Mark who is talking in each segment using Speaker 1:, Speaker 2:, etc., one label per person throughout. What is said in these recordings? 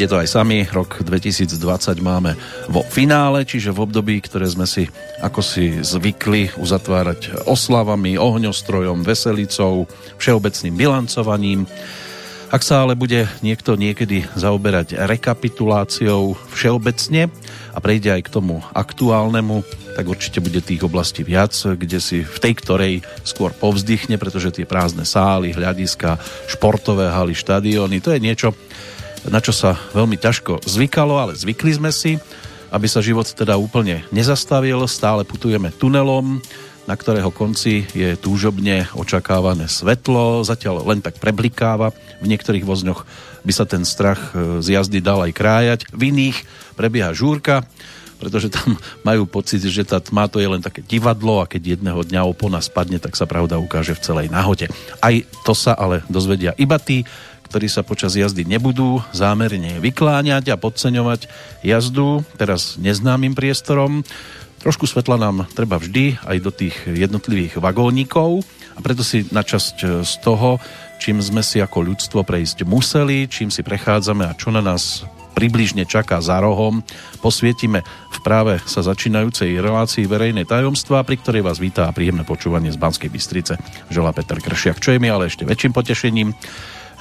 Speaker 1: Vidíte to aj sami, rok 2020 máme vo finále, čiže v období, ktoré sme si ako si zvykli uzatvárať oslavami, ohňostrojom, veselicou, všeobecným bilancovaním. Ak sa ale bude niekto niekedy zaoberať rekapituláciou všeobecne a prejde aj k tomu aktuálnemu, tak určite bude tých oblastí viac, kde si v tej ktorej skôr povzdychne, pretože tie prázdne sály, hľadiska, športové haly, štadióny, to je niečo, na čo sa veľmi ťažko zvykalo, ale zvykli sme si, aby sa život teda úplne nezastavil, stále putujeme tunelom, na ktorého konci je túžobne očakávané svetlo, zatiaľ len tak preblikáva. V niektorých vozňoch by sa ten strach e, z jazdy dal aj krájať, v iných prebieha žúrka, pretože tam majú pocit, že tá tma to je len také divadlo a keď jedného dňa opona spadne, tak sa pravda ukáže v celej nahote. Aj to sa ale dozvedia iba tí, ktorí sa počas jazdy nebudú zámerne vykláňať a podceňovať jazdu teraz neznámym priestorom. Trošku svetla nám treba vždy aj do tých jednotlivých vagónikov a preto si na časť z toho, čím sme si ako ľudstvo prejsť museli, čím si prechádzame a čo na nás približne čaká za rohom, posvietime v práve sa začínajúcej relácii verejnej tajomstva, pri ktorej vás vítá príjemné počúvanie z Banskej Bystrice. Želá Peter Kršiak, čo je mi ale ešte väčším potešením,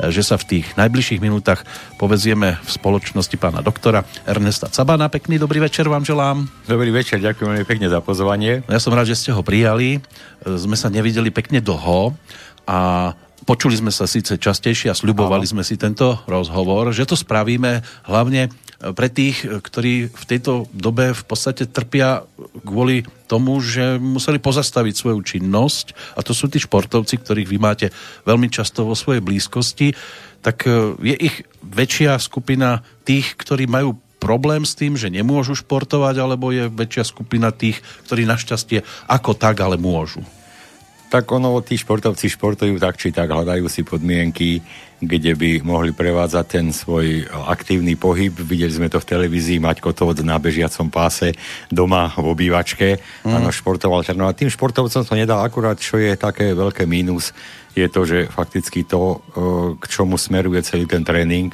Speaker 1: že sa v tých najbližších minútach povezieme v spoločnosti pána doktora Ernesta Cabana. Pekný dobrý večer vám želám.
Speaker 2: Dobrý večer, ďakujem veľmi pekne za pozvanie.
Speaker 1: Ja som rád, že ste ho prijali. Sme sa nevideli pekne dlho a počuli sme sa síce častejšie a sľubovali sme si tento rozhovor, že to spravíme hlavne pre tých, ktorí v tejto dobe v podstate trpia kvôli tomu, že museli pozastaviť svoju činnosť a to sú tí športovci, ktorých vy máte veľmi často vo svojej blízkosti, tak e, je ich väčšia skupina tých, ktorí majú problém s tým, že nemôžu športovať, alebo je väčšia skupina tých, ktorí našťastie ako tak, ale môžu?
Speaker 2: Tak ono, tí športovci športujú tak či tak, hľadajú si podmienky, kde by mohli prevádzať ten svoj aktívny pohyb. Videli sme to v televízii, Maťko to na bežiacom páse doma v obývačke. Mm. Áno, športoval A tým športovcom to nedá akurát, čo je také veľké mínus, je to, že fakticky to, e, k čomu smeruje celý ten tréning,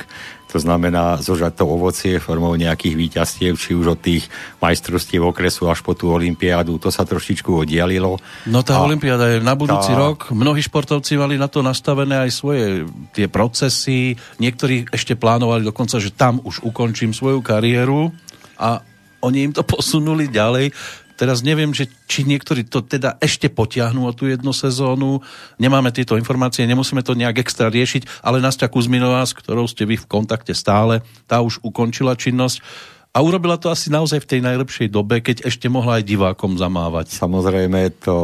Speaker 2: to znamená zožať to ovocie formou nejakých výťastiev, či už od tých majstrovstiev okresu až po tú olympiádu, to sa trošičku oddialilo.
Speaker 1: No tá a olympiáda je na budúci tá... rok, mnohí športovci mali na to nastavené aj svoje tie procesy, niektorí ešte plánovali dokonca, že tam už ukončím svoju kariéru. A oni im to posunuli ďalej Teraz neviem, že či niektorí to teda ešte potiahnú o tú jednu sezónu. Nemáme tieto informácie, nemusíme to nejak extra riešiť, ale Nastia Kuzminová, s ktorou ste vy v kontakte stále, tá už ukončila činnosť. A urobila to asi naozaj v tej najlepšej dobe, keď ešte mohla aj divákom zamávať.
Speaker 2: Samozrejme, to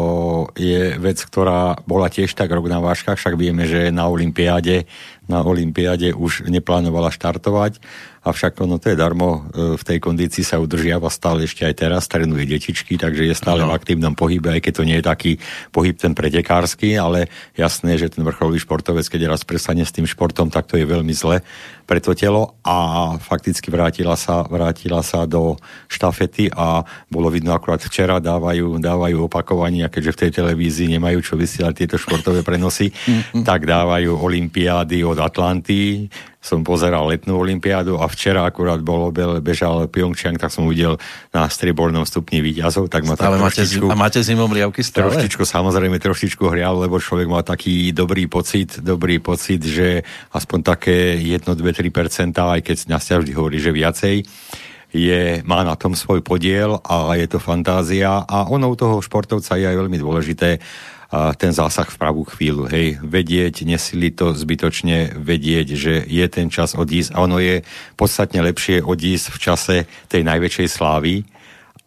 Speaker 2: je vec, ktorá bola tiež tak rok na váškach, však vieme, že na Olympiáde, na Olympiáde už neplánovala štartovať avšak ono to je darmo, e, v tej kondícii sa udržiava stále ešte aj teraz, trénuje detičky, takže je stále no. v aktívnom pohybe, aj keď to nie je taký pohyb ten pretekársky, ale jasné, že ten vrcholový športovec, keď raz prestane s tým športom, tak to je veľmi zle pre to telo a fakticky vrátila sa, vrátila sa do štafety a bolo vidno akurát včera dávajú, dávajú opakovania, keďže v tej televízii nemajú čo vysielať tieto športové prenosy, mhm. tak dávajú olimpiády od Atlanty, som pozeral letnú olympiádu a včera akurát bolo, bežal Pyeongchang, tak som uvidel na stribornom stupni výťazov, tak ma
Speaker 1: tak máte, A máte zimom riavky stále?
Speaker 2: Troštičku, samozrejme, troštičku hrial, lebo človek má taký dobrý pocit, dobrý pocit, že aspoň také 1, 2, 3%, aj keď sa vždy hovorí, že viacej, je, má na tom svoj podiel a je to fantázia a ono u toho športovca je aj veľmi dôležité, ten zásah v pravú chvíľu. Hej, vedieť, nesili to zbytočne, vedieť, že je ten čas odísť. A ono je podstatne lepšie odísť v čase tej najväčšej slávy,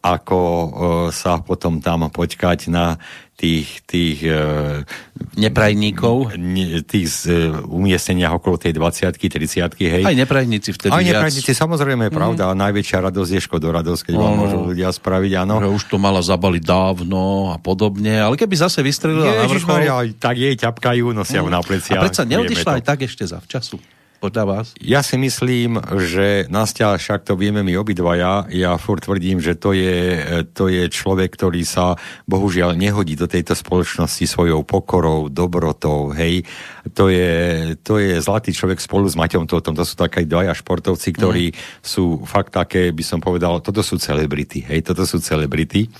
Speaker 2: ako uh, sa potom tam počkať na tých, tých uh,
Speaker 1: neprajníkov,
Speaker 2: tých uh, umiestneniach okolo tej 20 30 hej.
Speaker 1: Aj neprajníci vtedy
Speaker 2: Aj neprajníci, viac. samozrejme, mm. pravda. Najväčšia radosť je škodoradosť, keď vám môžu ľudia spraviť, áno.
Speaker 1: Že už to mala zabaliť dávno a podobne, ale keby zase vystrelila na vrchol...
Speaker 2: tak jej ťapkajú, nosia mm. na pleciach.
Speaker 1: A predsa neodišla aj tak ešte za včasu podľa vás?
Speaker 2: Ja si myslím, že Nastia, však to vieme my obidvaja, ja furt tvrdím, že to je, to je človek, ktorý sa bohužiaľ nehodí do tejto spoločnosti svojou pokorou, dobrotou, hej. To je, to je zlatý človek spolu s Maťom Totom, to sú také dvaja športovci, ktorí mm. sú fakt také, by som povedal, toto sú celebrity, hej, toto sú celebrity.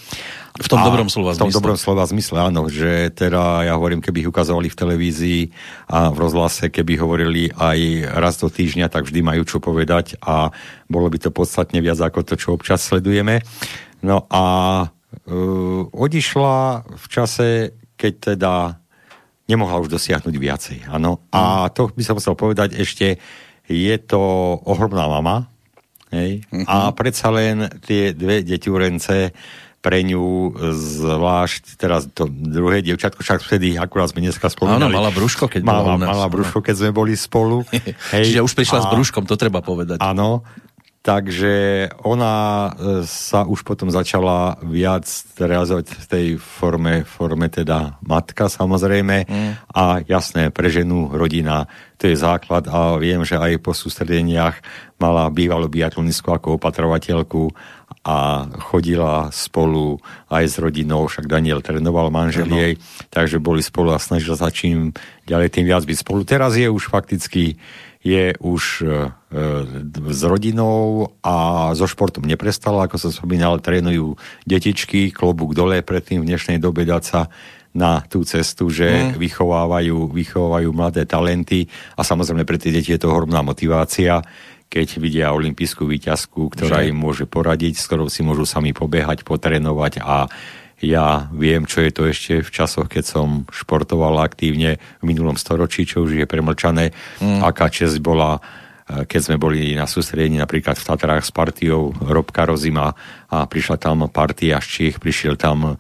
Speaker 1: V tom a dobrom slova
Speaker 2: zmysle. V tom dobrom slova zmysle, áno, že teda, ja hovorím, keby ich ukazovali v televízii a v rozhlase, keby hovorili aj raz do týždňa, tak vždy majú čo povedať a bolo by to podstatne viac ako to, čo občas sledujeme. No a uh, odišla v čase, keď teda nemohla už dosiahnuť viacej, áno. A to by som musel povedať ešte, je to ohromná mama, hej, mm-hmm. a predsa len tie dve deťurence, pre ňu zvlášť teraz to druhé dievčatko, však vtedy akurát sme dneska spomínali.
Speaker 1: Áno, mala brúško, keď
Speaker 2: mala, bola mala brúško, keď sme boli spolu.
Speaker 1: Hej. Čiže už prišla a, s brúškom, to treba povedať.
Speaker 2: Áno, takže ona e, sa už potom začala viac realizovať v tej forme, forme teda matka samozrejme mm. a jasné, pre ženu, rodina, to je základ a viem, že aj po sústredeniach mala bývalú biatlonistku ako opatrovateľku a chodila spolu aj s rodinou, však Daniel trénoval manželie, takže boli spolu a snažila sa čím ďalej tým viac byť spolu. Teraz je už fakticky je už e, s rodinou a so športom neprestala, ako som spomínal, trénujú detičky, klobúk dole, predtým v dnešnej dobe dať sa na tú cestu, že mm. vychovávajú, vychovávajú mladé talenty a samozrejme pre tie deti je to ohromná motivácia keď vidia olimpijskú výťazku, ktorá že? im môže poradiť, s ktorou si môžu sami pobehať, potrénovať a ja viem, čo je to ešte v časoch, keď som športoval aktívne v minulom storočí, čo už je premlčané, mm. aká čest bola keď sme boli na sústredení napríklad v Tatrách s partiou Robka Rozima a prišla tam partia z Čích, prišiel tam e,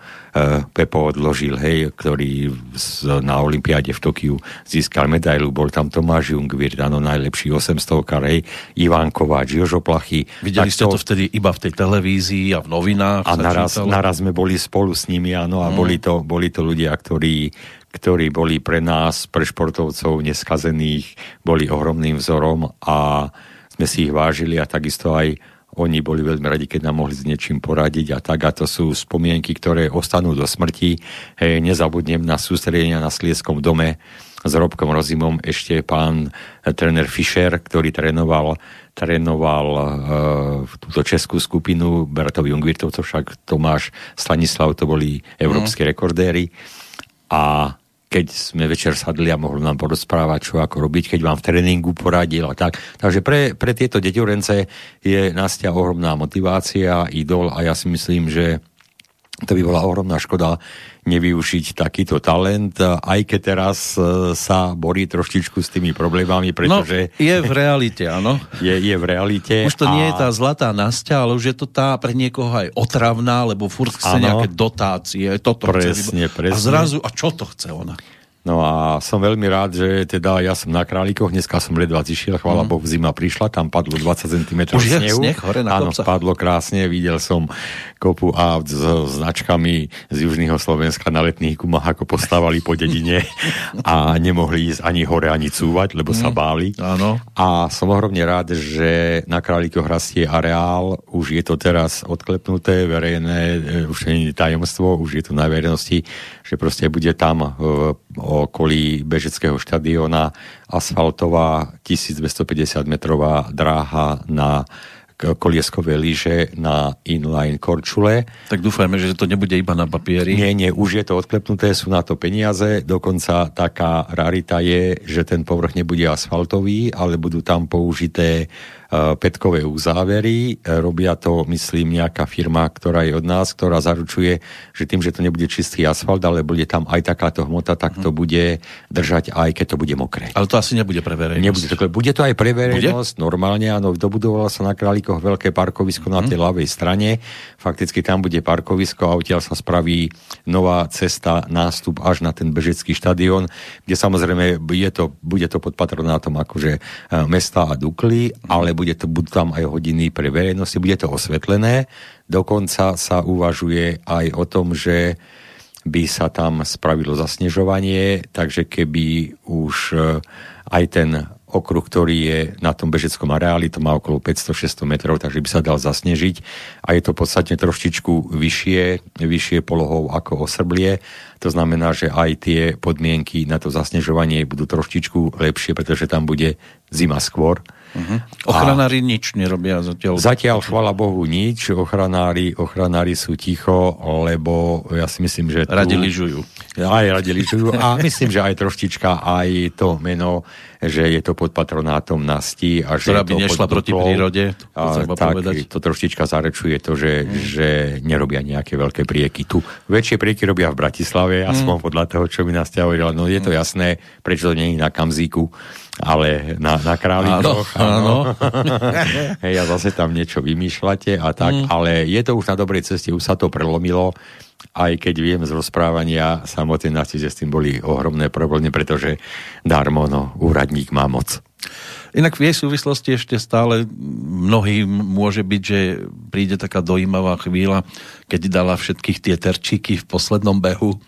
Speaker 2: Pepo odložil, hej, ktorý z, na Olympiáde v Tokiu získal medailu, bol tam Tomáš Jungwirth, áno, najlepší 800 hej, Ivan Kováč, Jožo Plachy.
Speaker 1: Videli ste to, to vtedy iba v tej televízii a v novinách?
Speaker 2: A naraz, naraz sme boli spolu s nimi, áno, a mm. boli, to, boli to ľudia, ktorí ktorí boli pre nás, pre športovcov neskazených, boli ohromným vzorom a sme si ich vážili a takisto aj oni boli veľmi radi, keď nám mohli s niečím poradiť a tak. A to sú spomienky, ktoré ostanú do smrti. Hej, nezabudnem na sústredenia na Slieskom dome s Robkom Rozimom ešte pán tréner Fischer, ktorý trénoval, trénoval uh, túto českú skupinu Bertov Jungvirtov, to však Tomáš Stanislav, to boli európske mm. rekordéry. A keď sme večer sadli a mohol nám porozprávať, čo ako robiť, keď vám v tréningu poradil a tak. Takže pre, pre tieto deťorence je Nastia ohromná motivácia, idol a ja si myslím, že to by bola ohromná škoda nevyužiť takýto talent, aj keď teraz e, sa borí troštičku s tými problémami, pretože...
Speaker 1: No, je v realite, áno.
Speaker 2: Je, je v realite.
Speaker 1: Už to a... nie je tá zlatá nasťa, ale už je to tá pre niekoho aj otravná, lebo furt chce ano. nejaké dotácie, toto
Speaker 2: presne,
Speaker 1: chce.
Speaker 2: Presne.
Speaker 1: A zrazu, a čo to chce ona?
Speaker 2: No a som veľmi rád, že teda ja som na Králikoch, dneska som ledva zišiel, chvála mm. Bohu, zima prišla, tam padlo 20 cm
Speaker 1: Už snehu. sneh hore na
Speaker 2: Áno,
Speaker 1: kopca.
Speaker 2: padlo krásne, videl som kopu aut s značkami z južného Slovenska na letných gumách, ako postávali po dedine a nemohli ísť ani hore, ani cúvať, lebo mm. sa báli.
Speaker 1: Áno.
Speaker 2: A som ohromne rád, že na Králikoch rastie areál, už je to teraz odklepnuté, verejné, e, už nie je tajomstvo, už je to na verejnosti, že proste bude tam e, okolí Bežeckého štadiona asfaltová 1250 metrová dráha na kolieskové lyže na inline korčule.
Speaker 1: Tak dúfajme, že to nebude iba na papieri.
Speaker 2: Nie, nie, už je to odklepnuté, sú na to peniaze. Dokonca taká rarita je, že ten povrch nebude asfaltový, ale budú tam použité petkové uzávery. E, robia to, myslím, nejaká firma, ktorá je od nás, ktorá zaručuje, že tým, že to nebude čistý asfalt, ale bude tam aj takáto hmota, tak to mhm. bude držať aj keď to bude mokré.
Speaker 1: Ale to asi nebude pre verejnosť.
Speaker 2: Nebude to, bude to aj pre verejnosť, bude? normálne, áno, dobudovalo sa na Králikoch veľké parkovisko hmm. na mhm. tej ľavej strane. Fakticky tam bude parkovisko a odtiaľ sa spraví nová cesta, nástup až na ten Bežecký štadión, kde samozrejme je to, bude to pod patronátom akože e, mesta a Dukly, ale bude to, budú tam aj hodiny pre verejnosti, bude to osvetlené. Dokonca sa uvažuje aj o tom, že by sa tam spravilo zasnežovanie, takže keby už e, aj ten okruh, ktorý je na tom bežeckom areáli, to má okolo 500-600 metrov, takže by sa dal zasnežiť a je to podstatne trošičku vyššie, vyššie polohou ako osrblie. To znamená, že aj tie podmienky na to zasnežovanie budú trošičku lepšie, pretože tam bude zima skôr.
Speaker 1: Uh-huh. Ochranári a nič nerobia zatiaľ?
Speaker 2: Zatiaľ, chvala Bohu, nič. Ochranári, ochranári sú ticho, lebo ja si myslím, že...
Speaker 1: Tu... Radi lyžujú.
Speaker 2: Aj radi lyžujú. A myslím, že aj troštička aj to meno, že je to pod patronátom Nasti. A že
Speaker 1: Ktorá by nešla proti prírode.
Speaker 2: To, a, tak, povedať. to troštička zarečuje to, že, mm. že nerobia nejaké veľké prieky. Tu väčšie prieky robia v Bratislave, aspoň mm. podľa toho, čo mi nás No je to jasné, prečo to nie je na Kamzíku ale na, na králikoch. Áno, áno. Hej, a zase tam niečo vymýšľate a tak, mm. ale je to už na dobrej ceste, už sa to prelomilo, aj keď viem z rozprávania samotnej nás, že s tým boli ohromné problémy, pretože darmo, no, úradník má moc.
Speaker 1: Inak v jej súvislosti ešte stále mnohým môže byť, že príde taká dojímavá chvíľa, keď dala všetkých tie terčíky v poslednom behu,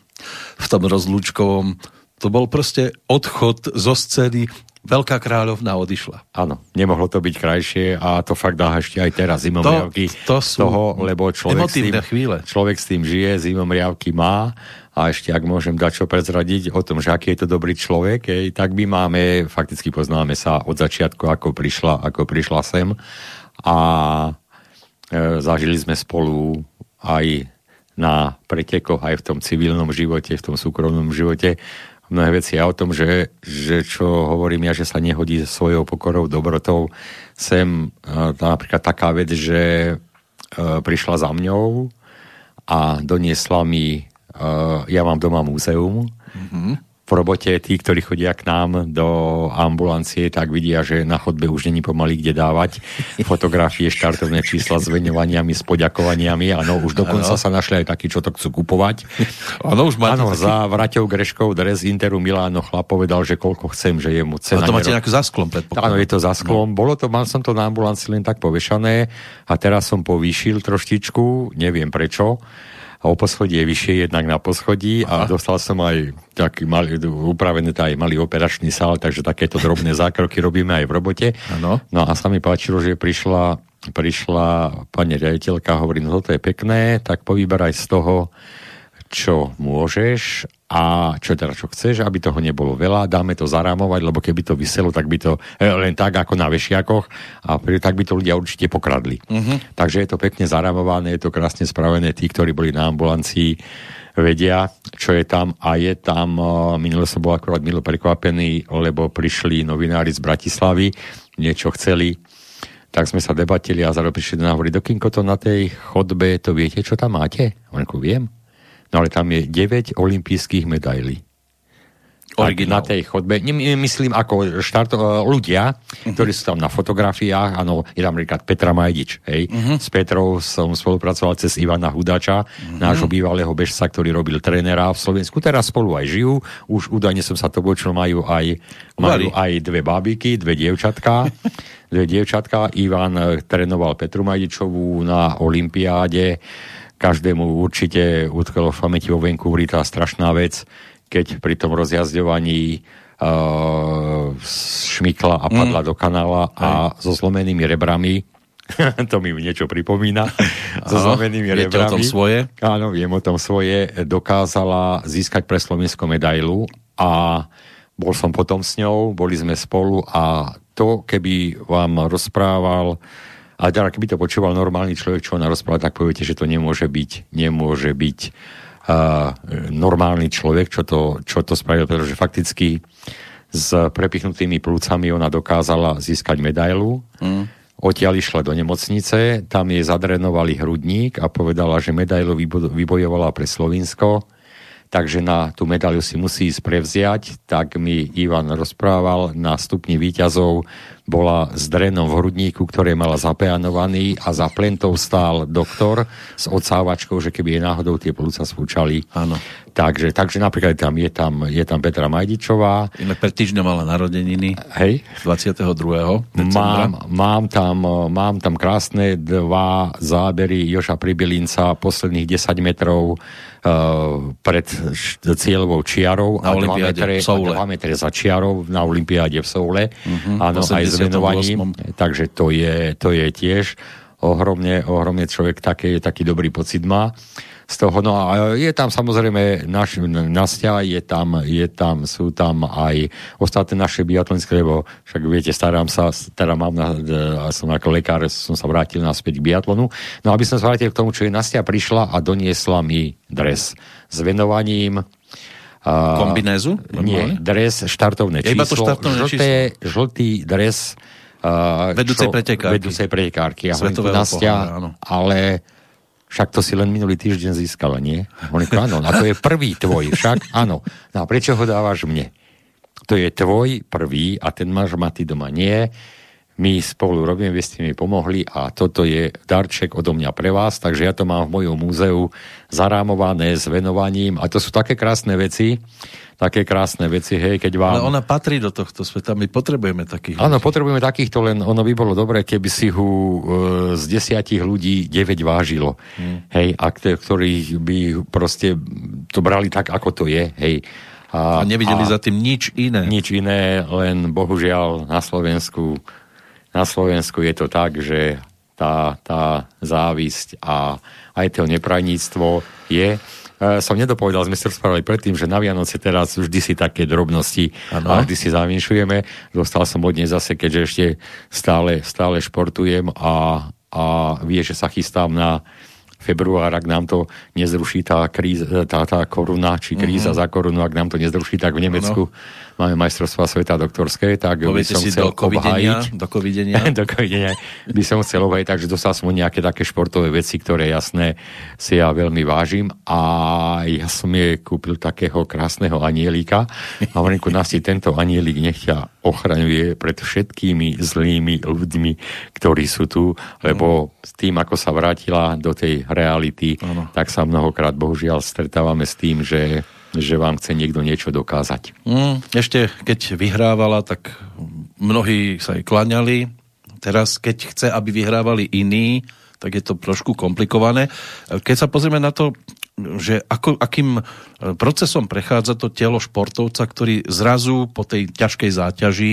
Speaker 1: v tom rozlúčkovom. To bol proste odchod zo scény Veľká kráľovna odišla.
Speaker 2: Áno, nemohlo to byť krajšie a to fakt dá ešte aj teraz zimomriavky to, to sú toho, lebo človek s, tým,
Speaker 1: chvíle.
Speaker 2: človek s tým žije, zimomriavky má a ešte ak môžem dať čo prezradiť o tom, že aký je to dobrý človek, ej, tak my máme, fakticky poznáme sa od začiatku, ako prišla, ako prišla sem a e, zažili sme spolu aj na pretekoch, aj v tom civilnom živote, v tom súkromnom živote mnohé veci a o tom, že, že čo hovorím ja, že sa nehodí svojou pokorou, dobrotou, sem napríklad taká vec, že e, prišla za mňou a doniesla mi, e, ja mám doma múzeum, mm-hmm v robote tí, ktorí chodia k nám do ambulancie, tak vidia, že na chodbe už není pomaly kde dávať fotografie, štartovné čísla s veňovaniami, s poďakovaniami. Áno, už dokonca ano. sa našli aj takí, čo to chcú kupovať.
Speaker 1: Áno, už máte
Speaker 2: Áno, taký... za Vraťou Greškou dres Interu Miláno chlap povedal, že koľko chcem, že je mu cena.
Speaker 1: A to máte nejako za sklom,
Speaker 2: Áno, je to za sklom. No. Bolo to, mal som to na ambulancii len tak povešané a teraz som povýšil troštičku, neviem prečo a o poschodí je vyššie jednak na poschodí Aha. a dostal som aj taký malý, upravený aj malý operačný sál, takže takéto drobné zákroky robíme aj v robote.
Speaker 1: Ano.
Speaker 2: No a sa mi páčilo, že prišla, prišla pani riaditeľka, hovorí, no toto je pekné, tak povýberaj z toho, čo môžeš a čo teda čo chceš, aby toho nebolo veľa, dáme to zarámovať, lebo keby to vyselo, tak by to e, len tak ako na vešiakoch a tak by to ľudia určite pokradli. Uh-huh. Takže je to pekne zarámované, je to krásne spravené, tí, ktorí boli na ambulancii, vedia, čo je tam a je tam, e, minule som bol akorát milo prekvapený, lebo prišli novinári z Bratislavy, niečo chceli, tak sme sa debatili a zároveň prišli na hovorí, dokinko to na tej chodbe, to viete, čo tam máte? On viem. No ale tam je 9 olympijských medailí. Originál. Na tej chodbe. Myslím ako štart, e, ľudia, uh-huh. ktorí sú tam na fotografiách. Áno, je tam napríklad Petra Majdič. Hej. Uh-huh. S Petrou som spolupracoval cez Ivana Hudača, uh-huh. nášho bývalého bežca, ktorý robil trénera v Slovensku. Teraz spolu aj žijú. Už údajne som sa to počul, majú aj, majú aj dve bábiky, dve dievčatka. dve dievčatka. Ivan trénoval Petru Majdičovú na Olympiáde každému určite utkalo v pamäti vo Vancouveri tá strašná vec, keď pri tom rozjazdovaní uh, šmykla a padla mm. do kanála a so zlomenými rebrami to mi niečo pripomína. so zlomenými rebrami.
Speaker 1: o tom svoje?
Speaker 2: Áno, viem o tom svoje. Dokázala získať pre Slovensko medailu a bol som potom s ňou, boli sme spolu a to, keby vám rozprával a teda, keby to počúval normálny človek, čo ona rozpráva, tak poviete, že to nemôže byť, nemôže byť uh, normálny človek, čo to, čo to spravil, pretože fakticky s prepichnutými plúcami ona dokázala získať medailu. Mm. Odtiaľ išla do nemocnice, tam jej zadrenovali hrudník a povedala, že medailu vybojovala pre Slovinsko, takže na tú medailu si musí ísť prevziať, tak mi Ivan rozprával na stupni výťazov bola s drenom v hrudníku, ktoré mala zapeanovaný a za plentou stál doktor s odsávačkou, že keby jej náhodou tie plúca spúčali.
Speaker 1: Áno.
Speaker 2: Takže, takže napríklad tam je, tam je tam Petra Majdičová.
Speaker 1: Inak pred týždňom mala narodeniny.
Speaker 2: Hej.
Speaker 1: 22.
Speaker 2: Mám, mám, tam, mám tam krásne dva zábery Joša Pribilinca posledných 10 metrov uh, pred cieľovou čiarou
Speaker 1: na
Speaker 2: a 2 metre, a 2 metre za čiarou na Olympiáde v Soule. Uh-huh, Áno, aj s venovaním. Takže to je, to je tiež ohromne, ohromne človek také, taký dobrý pocit má z toho. No a je tam samozrejme naš, Nastia, je tam, je tam, sú tam aj ostatné naše biatlonské, lebo však viete, starám sa, teda mám na, som ako lekár, som sa vrátil naspäť k biatlonu. No aby som sa vrátil k tomu, čo je Nastia prišla a doniesla mi dres s venovaním
Speaker 1: Kombinézu?
Speaker 2: Nie, dres, štartovné číslo.
Speaker 1: iba to štartovné
Speaker 2: žlté, číslo. Žltý dres
Speaker 1: uh, vedúcej pretekárky.
Speaker 2: Vedúcej pretekárky. Ja Nastia, ale však to si len minulý týždeň získala, nie? Hovorím, áno, a to je prvý tvoj, však áno. No a prečo ho dávaš mne? To je tvoj prvý a ten máš mať doma. Nie, my spolu robíme, vy ste mi pomohli a toto je darček odo mňa pre vás, takže ja to mám v mojom múzeu zarámované s venovaním a to sú také krásne veci, také krásne veci, hej, keď vám...
Speaker 1: Ale ona patrí do tohto sveta, my potrebujeme takých
Speaker 2: Áno, potrebujeme takýchto, len ono by bolo dobré, keby si ho e, z desiatich ľudí 9 vážilo, hmm. hej, a ktorí by proste to brali tak, ako to je, hej.
Speaker 1: A, a nevideli a za tým nič iné.
Speaker 2: Nič iné, len bohužiaľ na Slovensku na Slovensku je to tak, že tá, tá závisť a aj to neprajníctvo je E, som nedopovedal, sme sa rozprávali predtým, že na Vianoce teraz vždy si také drobnosti ano. a vždy si zavinšujeme. Dostal som od nej zase, keďže ešte stále, stále športujem a, a vie, že sa chystám na február, ak nám to nezruší tá, kríza, tá, tá koruna, či kríza mm-hmm. za korunu, ak nám to nezruší, tak v Nemecku ano máme majstrovstvá sveta doktorské, tak
Speaker 1: Poviete by som chcel do obhajiť. Do covidenia.
Speaker 2: do covidenia by som chcel obhajiť, takže dostal som nejaké také športové veci, ktoré jasné si ja veľmi vážim a ja som jej kúpil takého krásneho anielika a hovorím, nás si tento anielik nech ťa ochraňuje pred všetkými zlými ľuďmi, ktorí sú tu, lebo s tým, ako sa vrátila do tej reality, ano. tak sa mnohokrát bohužiaľ stretávame s tým, že že vám chce niekto niečo dokázať.
Speaker 1: Mm, ešte keď vyhrávala, tak mnohí sa jej klaňali. Teraz, keď chce, aby vyhrávali iní, tak je to trošku komplikované. Keď sa pozrieme na to, že ako, akým procesom prechádza to telo športovca, ktorý zrazu po tej ťažkej záťaži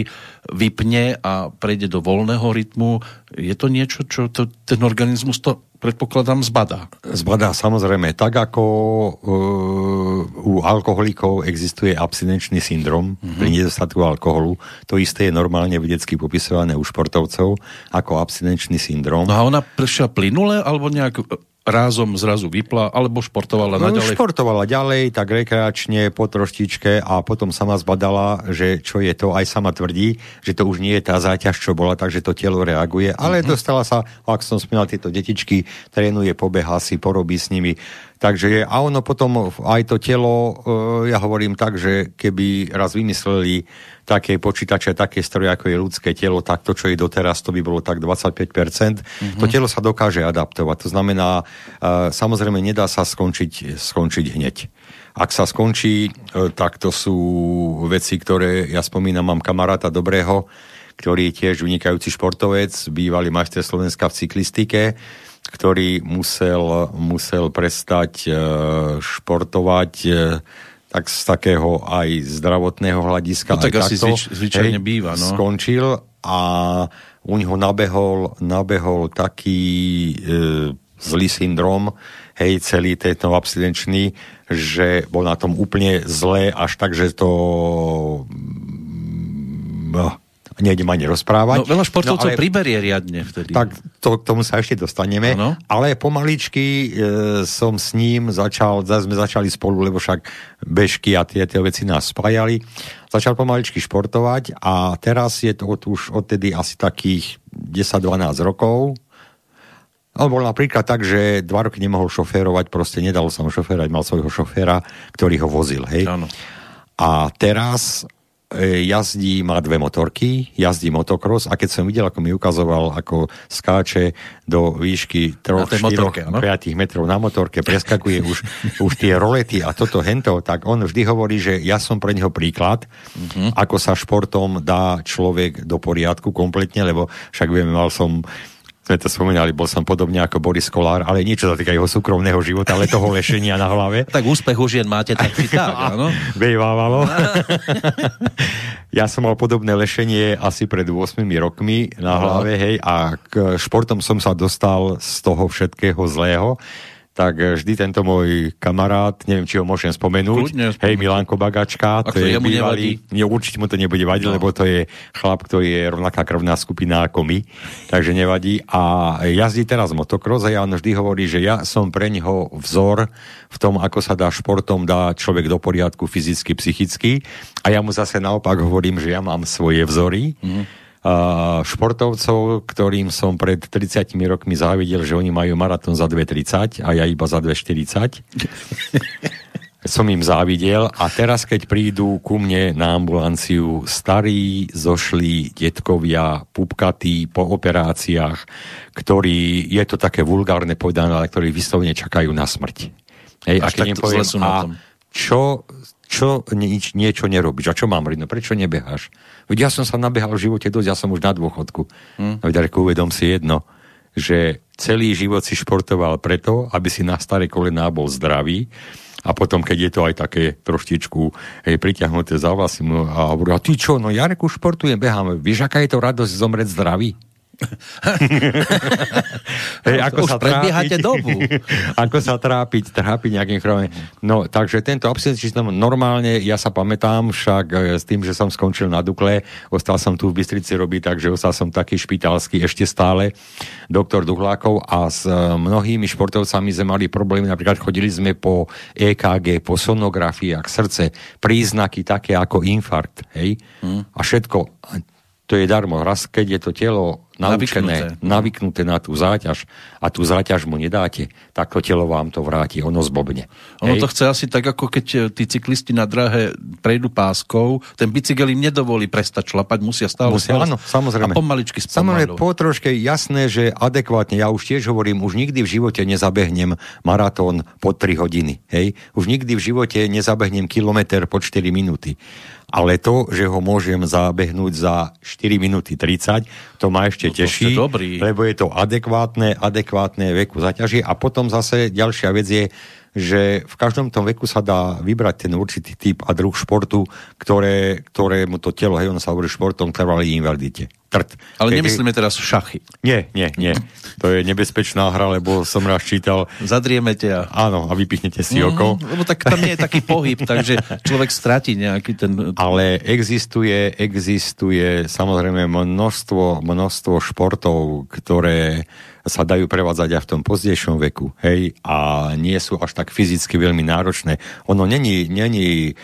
Speaker 1: vypne a prejde do voľného rytmu, je to niečo, čo to, ten organizmus to predpokladám, zbadá.
Speaker 2: Zbadá samozrejme. Tak ako uh, u alkoholikov existuje abstinenčný syndrom mm-hmm. pri nedostatku alkoholu, to isté je normálne vedecky popisované u športovcov ako abstinenčný syndrom.
Speaker 1: No a ona prešla plynule alebo nejak rázom zrazu vypla, alebo športovala no, naďalej?
Speaker 2: Športovala ďalej, tak rekreačne, po troštičke a potom sama zbadala, že čo je to, aj sama tvrdí, že to už nie je tá záťaž, čo bola, takže to telo reaguje, ale mm-hmm. dostala sa, ak som spomínal, tieto detičky, trénuje, pobeha si, porobí s nimi, Takže a ono potom aj to telo, e, ja hovorím tak, že keby raz vymysleli také počítače, také stroje, ako je ľudské telo, tak to, čo je doteraz, to by bolo tak 25%. Mm-hmm. To telo sa dokáže adaptovať. To znamená, e, samozrejme, nedá sa skončiť, skončiť hneď. Ak sa skončí, e, tak to sú veci, ktoré, ja spomínam, mám kamaráta dobrého, ktorý je tiež vynikajúci športovec, bývalý majster Slovenska v cyklistike, ktorý musel, musel prestať e, športovať tak z takého aj zdravotného hľadiska.
Speaker 1: No tak asi takto, zvyč, zvyčajne hej, býva. No.
Speaker 2: Skončil a u neho nabehol, nabehol taký e, zlý syndrom, hej, celý tento abstinenčný, že bol na tom úplne zlé, až tak, že to no, nejdem ani rozprávať.
Speaker 1: No, veľa športovcov no, ale, priberie riadne vtedy.
Speaker 2: Tak to, k tomu sa ešte dostaneme. Ano. Ale pomaličky e, som s ním začal, sme začali spolu, lebo však bežky a tie, tie veci nás spájali. Začal pomaličky športovať a teraz je to už odtedy asi takých 10-12 rokov. On bol napríklad tak, že dva roky nemohol šoférovať, proste nedalo sa mu šoférovať, mal svojho šoféra, ktorý ho vozil, hej. Ano. A teraz jazdí, má dve motorky, jazdí motocross a keď som videl, ako mi ukazoval, ako skáče do výšky 3, 4, 5 metrov na motorke, preskakuje už, už tie rolety a toto hento, tak on vždy hovorí, že ja som pre neho príklad, uh-huh. ako sa športom dá človek do poriadku kompletne, lebo však viem, mal som sme to spomínali, bol som podobne ako Boris Kolár, ale niečo sa týka jeho súkromného života, ale toho lešenia na hlave.
Speaker 1: tak úspech už jen máte tak či tak, áno?
Speaker 2: Bejvávalo. ja som mal podobné lešenie asi pred 8 rokmi na hlave, hej, a k športom som sa dostal z toho všetkého zlého tak eh, vždy tento môj kamarát, neviem, či ho môžem spomenúť, Kľudne, hej, Milanko Bagačka,
Speaker 1: to je bývalý,
Speaker 2: nie, určite mu to nebude vadiť, no. lebo to je chlap, ktorý je rovnaká krvná skupina ako my, takže nevadí. A jazdí teraz motocross a ja on vždy hovorí, že ja som pre neho vzor v tom, ako sa dá športom dá človek do poriadku fyzicky, psychicky. A ja mu zase naopak hovorím, že ja mám svoje vzory. Mm športovcov, ktorým som pred 30 rokmi závidel, že oni majú maratón za 2.30 a ja iba za 2.40. som im závidel a teraz, keď prídu ku mne na ambulanciu starí, zošli detkovia, pupkatí po operáciách, ktorí, je to také vulgárne povedané, ale ktorí vyslovene čakajú na smrť. Hej,
Speaker 1: Až a keď poviem, a
Speaker 2: čo čo nič, niečo nerobíš? A čo mám robiť? No prečo nebeháš? Veď ja som sa nabehal v živote dosť, ja som už na dôchodku. Hmm. No veď uvedom si jedno, že celý život si športoval preto, aby si na staré kolená bol zdravý a potom, keď je to aj také troštičku hej, priťahnuté za vlasy a hovorí, a ty čo, no ja reku športujem, behám, vieš, aká je to radosť zomrieť zdravý?
Speaker 1: Hej, ako Už sa trápiť, dobu.
Speaker 2: ako sa trápiť, trápiť nejakým chorobom. No, takže tento abstinenčný systém, normálne, ja sa pamätám však e, s tým, že som skončil na Dukle, ostal som tu v Bystrici robiť, takže ostal som taký špitalský ešte stále, doktor Duhlákov a s e, mnohými športovcami sme mali problémy, napríklad chodili sme po EKG, po sonografiách, srdce, príznaky také ako infarkt, hej, hmm. a všetko to je darmo. Raz, keď je to telo naučené, navyknuté. navyknuté na tú záťaž a tú záťaž mu nedáte, tak to telo vám to vráti, ono zbobne.
Speaker 1: Ono Hej. to chce asi tak, ako keď e, tí cyklisti na dráhe prejdú páskou, ten bicykel im nedovolí prestať šlapať, musia stále
Speaker 2: musia, áno, samozrejme.
Speaker 1: A pomaličky spomalu.
Speaker 2: Samozrejme, po troške jasné, že adekvátne, ja už tiež hovorím, už nikdy v živote nezabehnem maratón po 3 hodiny. Hej? Už nikdy v živote nezabehnem kilometr po 4 minúty ale to, že ho môžem zabehnúť za 4 minúty 30, to ma ešte no, teší,
Speaker 1: dobrý.
Speaker 2: lebo je to adekvátne, adekvátne veku zaťaží a potom zase ďalšia vec je, že v každom tom veku sa dá vybrať ten určitý typ a druh športu, ktoré, ktoré mu to telo, hej, on sa hovorí športom trvalý invalidite. Trt.
Speaker 1: Ale nemyslíme teraz šachy.
Speaker 2: Nie, nie, nie. To je nebezpečná hra, lebo som raz čítal...
Speaker 1: Zadriemete a...
Speaker 2: Áno, a vypichnete si mm, oko.
Speaker 1: Lebo tak tam nie je taký pohyb, takže človek stratí nejaký ten...
Speaker 2: Ale existuje, existuje samozrejme množstvo, množstvo športov, ktoré sa dajú prevádzať aj v tom pozdejšom veku, hej, a nie sú až tak fyzicky veľmi náročné. Ono není, není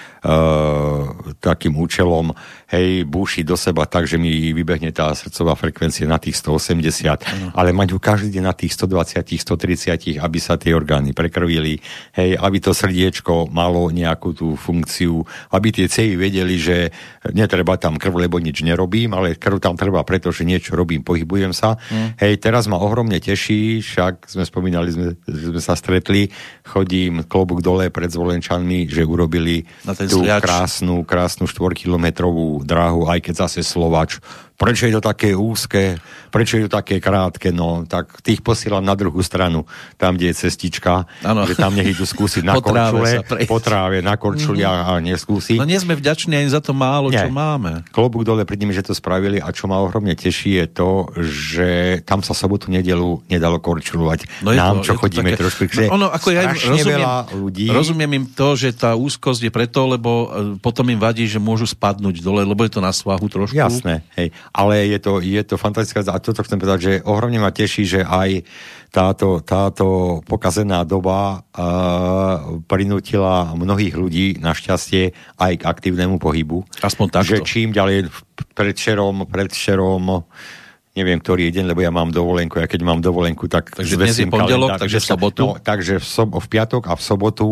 Speaker 2: takým účelom, hej, búši do seba tak, že mi vybehne tá srdcová frekvencia na tých 180, ano. ale mať ju každý deň na tých 120, 130, aby sa tie orgány prekrvili, hej, aby to srdiečko malo nejakú tú funkciu, aby tie cévy vedeli, že netreba tam krv, lebo nič nerobím, ale krv tam treba, pretože niečo robím, pohybujem sa. Hmm. Hej, teraz ma ohromne mne teší, však sme spomínali, sme, že sme sa stretli, chodím klobúk dole pred Zvolenčanmi, že urobili tú zliač. krásnu, krásnu 4-kilometrovú dráhu, aj keď zase Slovač prečo je to také úzke, prečo je to také krátke, no tak tých posielam na druhú stranu, tam, kde je cestička, ano. že tam nech idú skúsiť na korčule, po tráve, na korčuli mm-hmm. a neskúsi.
Speaker 1: No nie sme vďační ani za to málo, nie. čo máme.
Speaker 2: Klobúk dole pred nimi, že to spravili a čo ma ohromne teší je to, že tam sa sobotu nedelu nedalo korčulovať. No Nám, to, čo chodíme také... trošku.
Speaker 1: No, ono, ako ja rozumiem, veľa ľudí. rozumiem im to, že tá úzkosť je preto, lebo e, potom im vadí, že môžu spadnúť dole, lebo je to na svahu trošku.
Speaker 2: Jasné, hej ale je to, je to fantastická a toto chcem povedať, že ohromne ma teší, že aj táto, táto pokazená doba uh, prinútila mnohých ľudí našťastie aj k aktívnemu pohybu.
Speaker 1: Aspoň takto.
Speaker 2: Že čím ďalej predšerom, predšerom neviem, ktorý deň, lebo ja mám dovolenku, ja keď mám dovolenku, tak
Speaker 1: Takže dnes je pondelok, kalendár, takže v sobotu? No,
Speaker 2: takže v, sob, v piatok a v sobotu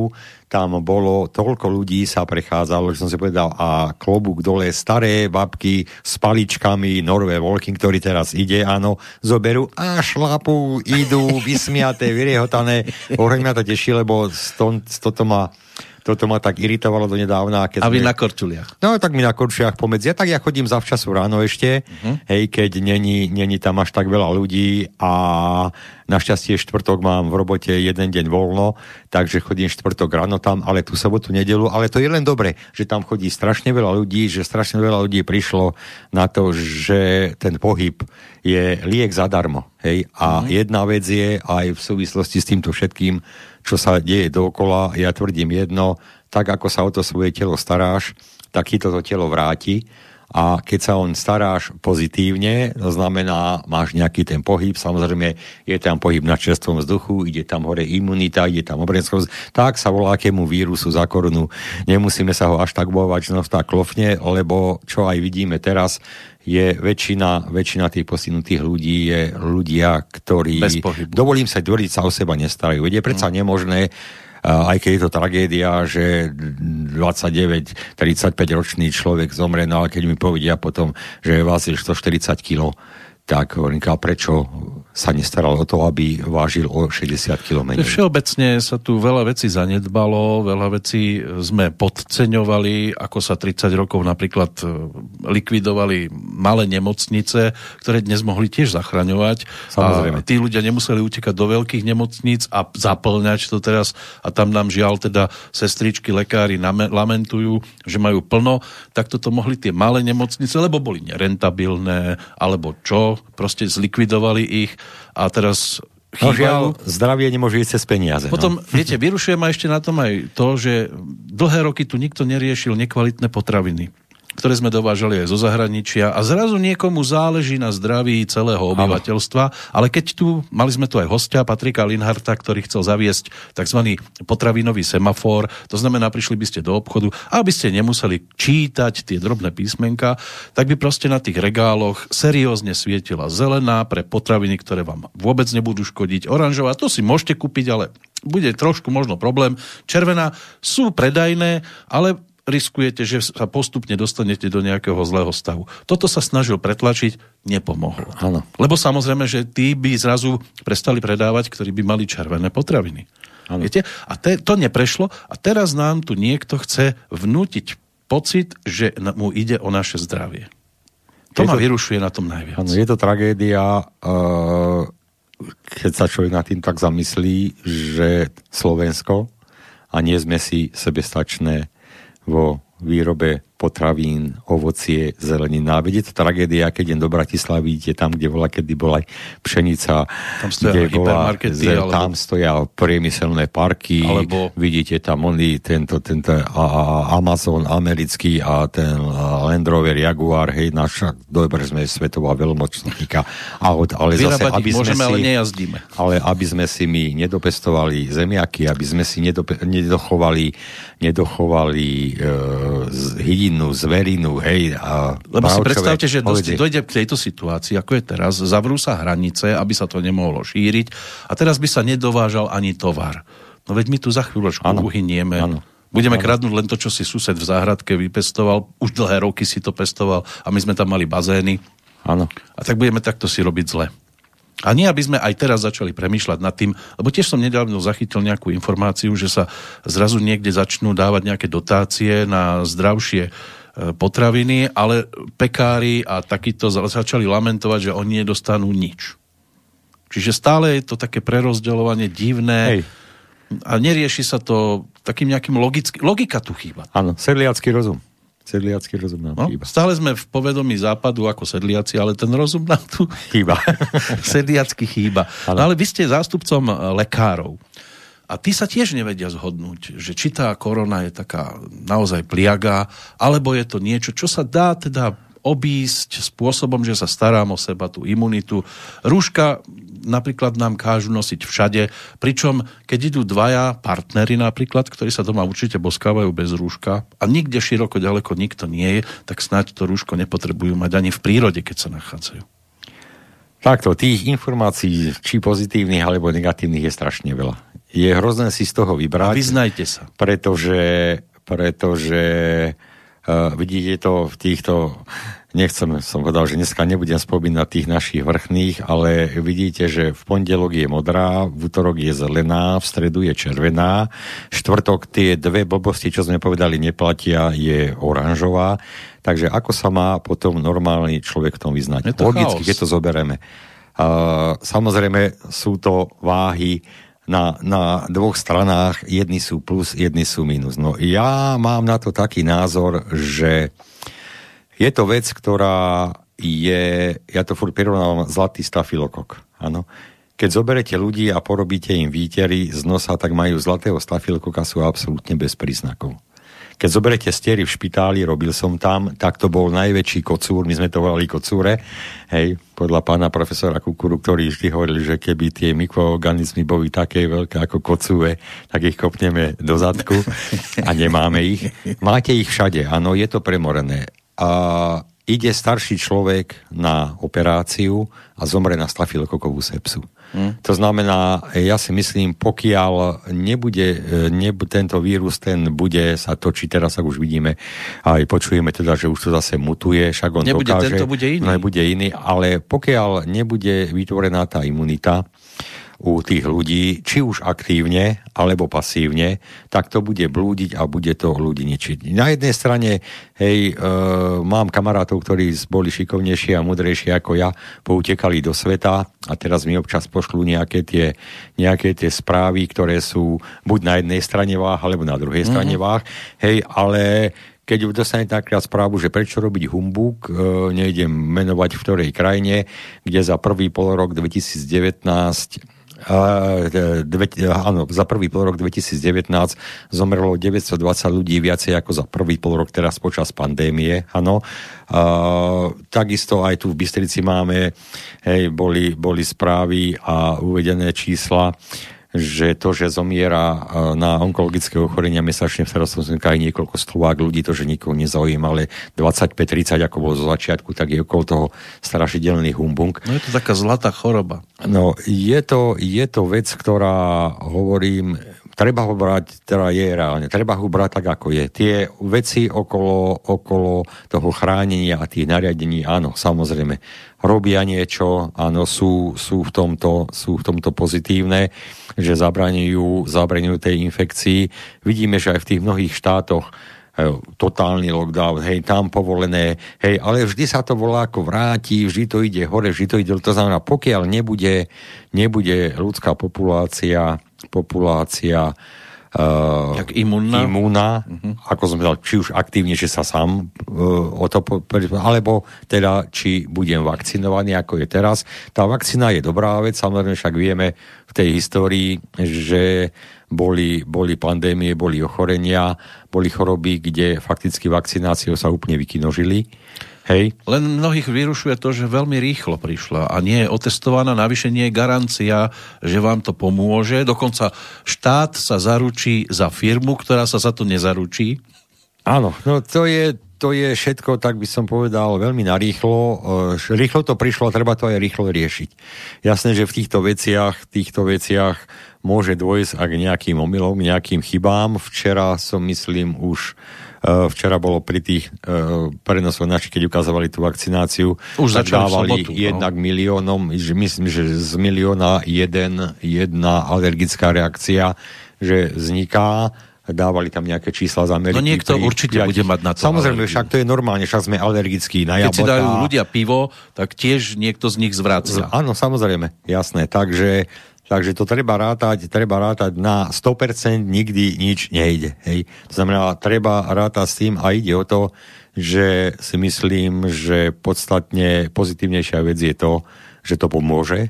Speaker 2: tam bolo, toľko ľudí sa prechádzalo, že som si povedal, a klobúk dole, staré babky s paličkami, Norvé Volky, ktorý teraz ide, áno, zoberú a šlapu, idú, vysmiaté, vyriehotané. Hovorím, ma to teší, lebo toto ma toto ma tak iritovalo do nedávna.
Speaker 1: Keď a vy sme... na korčuliach?
Speaker 2: No tak mi na korčuliach pomedzi. Ja tak ja chodím zavčasu ráno ešte, uh-huh. hej, keď není, není tam až tak veľa ľudí a našťastie štvrtok mám v robote jeden deň voľno, takže chodím štvrtok ráno tam, ale tú sobotu, nedelu, ale to je len dobre, že tam chodí strašne veľa ľudí, že strašne veľa ľudí prišlo na to, že ten pohyb je liek zadarmo. Hej? A uh-huh. jedna vec je aj v súvislosti s týmto všetkým, čo sa deje dookola, ja tvrdím jedno, tak ako sa o to svoje telo staráš, tak ti toto telo vráti a keď sa on staráš pozitívne, to znamená, máš nejaký ten pohyb, samozrejme je tam pohyb na čerstvom vzduchu, ide tam hore imunita, ide tam obrenskovosť, tak sa volá akému vírusu za korunu. Nemusíme sa ho až tak bovať, že nos tak klofne, lebo čo aj vidíme teraz, je väčšina, väčšina tých postihnutých ľudí je ľudia, ktorí, dovolím sa tvrdiť, sa o seba nestarajú. Veď je predsa mm. nemožné, aj keď je to tragédia, že 29, 35 ročný človek zomre, no ale keď mi povedia potom, že je vás 140 kg, tak hovorím, prečo sa nestaral o to, aby vážil o 60 km.
Speaker 1: Všeobecne sa tu veľa vecí zanedbalo, veľa vecí sme podceňovali, ako sa 30 rokov napríklad e, likvidovali malé nemocnice, ktoré dnes mohli tiež zachraňovať. Samozrejme. A tí ľudia nemuseli utekať do veľkých nemocníc a zaplňať to teraz a tam nám žiaľ teda sestričky, lekári lamentujú, že majú plno, tak toto mohli tie malé nemocnice, lebo boli nerentabilné, alebo čo, proste zlikvidovali ich a teraz
Speaker 2: chýbajú. No žiaľ, zdravie nemôže ísť cez peniaze.
Speaker 1: No. Potom, no. viete, vyrušuje ma ešte na tom aj to, že dlhé roky tu nikto neriešil nekvalitné potraviny ktoré sme dovážali aj zo zahraničia a zrazu niekomu záleží na zdraví celého obyvateľstva, ale keď tu, mali sme tu aj hostia Patrika Linharta, ktorý chcel zaviesť tzv. potravinový semafor, to znamená, prišli by ste do obchodu a aby ste nemuseli čítať tie drobné písmenka, tak by proste na tých regáloch seriózne svietila zelená pre potraviny, ktoré vám vôbec nebudú škodiť, oranžová, to si môžete kúpiť, ale bude trošku možno problém. Červená sú predajné, ale riskujete, že sa postupne dostanete do nejakého zlého stavu. Toto sa snažil pretlačiť, nepomohlo.
Speaker 2: Ano.
Speaker 1: Lebo samozrejme, že tí by zrazu prestali predávať, ktorí by mali červené potraviny. Viete? A te, to neprešlo a teraz nám tu niekto chce vnútiť pocit, že mu ide o naše zdravie. To je ma to, vyrušuje na tom najviac.
Speaker 2: Ano, je to tragédia, uh, keď sa človek nad tým tak zamyslí, že Slovensko a nie sme si sebestačné vo výrobe potravín, ovocie, zelenina. Veď je to tragédia, keď idem do Bratislavy, idete tam, kde bola, kedy bola pšenica,
Speaker 1: tam kde bola, zel,
Speaker 2: alebo... tam stoja priemyselné parky, alebo... vidíte tam only tento, tento a, Amazon americký a ten Land Rover Jaguar, hej, naša, dobre sme svetová veľmočníka aut, ale
Speaker 1: Vyrábať zase, aby sme môžeme, si, ale nejazdíme.
Speaker 2: Ale aby sme si my nedopestovali zemiaky, aby sme si nedope, nedochovali, nedochovali e, hydin hydinu, zverinu, hej. A
Speaker 1: Lebo si predstavte, že dosť, dojde k tejto situácii, ako je teraz, zavrú sa hranice, aby sa to nemohlo šíriť a teraz by sa nedovážal ani tovar. No veď my tu za chvíľočku ano. uhynieme. Ano. Budeme kradnúť len to, čo si sused v záhradke vypestoval, už dlhé roky si to pestoval a my sme tam mali bazény.
Speaker 2: Áno.
Speaker 1: A tak budeme takto si robiť zle. A nie, aby sme aj teraz začali premýšľať nad tým, lebo tiež som nedávno zachytil nejakú informáciu, že sa zrazu niekde začnú dávať nejaké dotácie na zdravšie e, potraviny, ale pekári a takíto začali lamentovať, že oni nedostanú nič. Čiže stále je to také prerozdeľovanie divné Hej. a nerieši sa to takým nejakým logickým... Logika tu chýba.
Speaker 2: Áno, sedliacký rozum. Sedliacký rozum nám no, chýba.
Speaker 1: Stále sme v povedomí západu ako sedliaci, ale ten rozum nám tu
Speaker 2: chýba.
Speaker 1: sedliacky chýba. No ale vy ste zástupcom lekárov. A tí sa tiež nevedia zhodnúť, že či tá korona je taká naozaj pliaga, alebo je to niečo, čo sa dá teda obísť spôsobom, že sa starám o seba, tú imunitu. Rúška napríklad nám kážu nosiť všade, pričom keď idú dvaja partnery napríklad, ktorí sa doma určite boskávajú bez rúška a nikde široko ďaleko nikto nie je, tak snáď to rúško nepotrebujú mať ani v prírode, keď sa nachádzajú.
Speaker 2: Takto, tých informácií, či pozitívnych alebo negatívnych je strašne veľa. Je hrozné si z toho vybrať. A
Speaker 1: vyznajte sa.
Speaker 2: Pretože, pretože uh, vidíte to v týchto nechcem, som povedal, že dneska nebudem spomínať tých našich vrchných, ale vidíte, že v pondelok je modrá, v útorok je zelená, v stredu je červená, štvrtok tie dve blbosti, čo sme povedali, neplatia, je oranžová. Takže ako sa má potom normálny človek v tom vyznať? Logicky, keď to zoberieme. Uh, samozrejme sú to váhy na, na dvoch stranách, jedni sú plus, jedni sú minus. No ja mám na to taký názor, že je to vec, ktorá je, ja to furt prirovnávam, zlatý stafilokok. Áno. Keď zoberete ľudí a porobíte im výtery z nosa, tak majú zlatého stafilokoka, sú absolútne bez príznakov. Keď zoberete stiery v špitáli, robil som tam, tak to bol najväčší kocúr, my sme to volali kocúre, hej, podľa pána profesora Kukuru, ktorý vždy hovoril, že keby tie mikroorganizmy boli také veľké ako kocúve, tak ich kopneme do zadku a nemáme ich. Máte ich všade, áno, je to premorené a ide starší človek na operáciu a zomre na stafilokokovú sepsu. Hmm. To znamená, ja si myslím, pokiaľ nebude, nebude tento vírus, ten bude sa točiť, teraz sa už vidíme, aj počujeme teda, že už to zase mutuje, však on
Speaker 1: nebude
Speaker 2: dokáže,
Speaker 1: tento, bude iný.
Speaker 2: No, bude iný, ale pokiaľ nebude vytvorená tá imunita, u tých ľudí, či už aktívne alebo pasívne, tak to bude blúdiť a bude to ľudí ničiť. Na jednej strane, hej, e, mám kamarátov, ktorí boli šikovnejší a mudrejší ako ja, poutekali do sveta a teraz mi občas pošlú nejaké tie, nejaké tie správy, ktoré sú buď na jednej strane váh, alebo na druhej mm-hmm. strane váh, hej, ale keď dostane takrat správu, že prečo robiť humbuk, e, nejdem menovať v ktorej krajine, kde za prvý polorok 2019 dve, áno, za prvý pol rok 2019 zomrelo 920 ľudí viacej ako za prvý pol rok teraz počas pandémie, áno. Uh, takisto aj tu v Bystrici máme, hej, boli, boli správy a uvedené čísla, že to, že zomiera e, na onkologické ochorenia mesačne v starostlivosti aj niekoľko stovák ľudí, to, že nikoho nezaujíma, ale 25-30, ako bolo zo začiatku, tak je okolo toho strašidelný humbung.
Speaker 1: No je to taká zlatá choroba.
Speaker 2: No, je to, je to vec, ktorá, hovorím, treba ho brať, teda je reálne, treba ho brať tak, ako je. Tie veci okolo, okolo toho chránenia a tých nariadení, áno, samozrejme, robia niečo, áno, sú, sú, v, tomto, sú v tomto pozitívne, že zabraňujú, zabraňujú tej infekcii. Vidíme, že aj v tých mnohých štátoch totálny lockdown, hej, tam povolené, hej, ale vždy sa to volá ako vráti, vždy to ide hore, vždy to ide, to znamená, pokiaľ nebude, nebude ľudská populácia populácia
Speaker 1: uh, imunná,
Speaker 2: imunná uh-huh. ako som povedal, či už aktívne, že sa sám uh, o to, alebo teda, či budem vakcinovaný, ako je teraz. Tá vakcína je dobrá vec, samozrejme však vieme v tej histórii, že boli, boli pandémie, boli ochorenia, boli choroby, kde fakticky vakcináciou sa úplne vykinožili Hej.
Speaker 1: Len mnohých vyrušuje to, že veľmi rýchlo prišla a nie je otestovaná, navyše nie je garancia, že vám to pomôže. Dokonca štát sa zaručí za firmu, ktorá sa za to nezaručí.
Speaker 2: Áno, no to je, to je všetko, tak by som povedal, veľmi narýchlo. E, rýchlo to prišlo a treba to aj rýchlo riešiť. Jasné, že v týchto veciach, týchto veciach môže dôjsť aj k nejakým omylom, nejakým chybám. Včera som, myslím, už včera bolo pri tých uh, prenosoch našich, keď ukazovali tú vakcináciu,
Speaker 1: Už tak dávali
Speaker 2: sobotu, no. jednak no. miliónom, myslím, že z milióna jeden, jedna alergická reakcia, že vzniká dávali tam nejaké čísla z Ameriky.
Speaker 1: No niekto určite bude mať na to
Speaker 2: Samozrejme, alergiu. však to je normálne, však sme alergickí na
Speaker 1: jablka. Keď si dajú ľudia pivo, tak tiež niekto z nich zvrácia.
Speaker 2: Áno, samozrejme, jasné. Takže Takže to treba rátať, treba rátať na 100%, nikdy nič nejde. Hej. To znamená, treba rátať s tým a ide o to, že si myslím, že podstatne pozitívnejšia vec je to, že to pomôže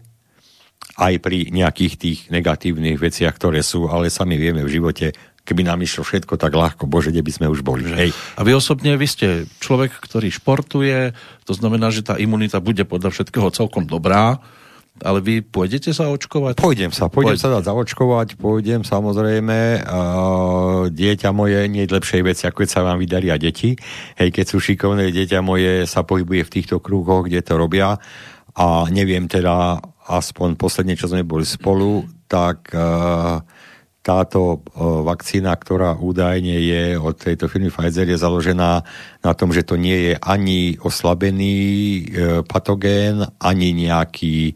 Speaker 2: aj pri nejakých tých negatívnych veciach, ktoré sú, ale sami vieme v živote, keby nám išlo všetko tak ľahko, bože, kde by sme už boli. Hej.
Speaker 1: A vy osobne, vy ste človek, ktorý športuje, to znamená, že tá imunita bude podľa všetkého celkom dobrá, ale vy pôjdete sa očkovať?
Speaker 2: Pôjdem sa, pôjdem Pôjde. sa dať zaočkovať, pôjdem samozrejme. Uh, dieťa moje nie je lepšej veci, ako keď sa vám vydaria deti. Hej, keď sú šikovné, dieťa moje sa pohybuje v týchto kruhoch, kde to robia a neviem teda, aspoň posledne, čo sme boli spolu, tak uh, táto vakcína, ktorá údajne je od tejto firmy Pfizer, je založená na tom, že to nie je ani oslabený e, patogén, ani nejaký, e,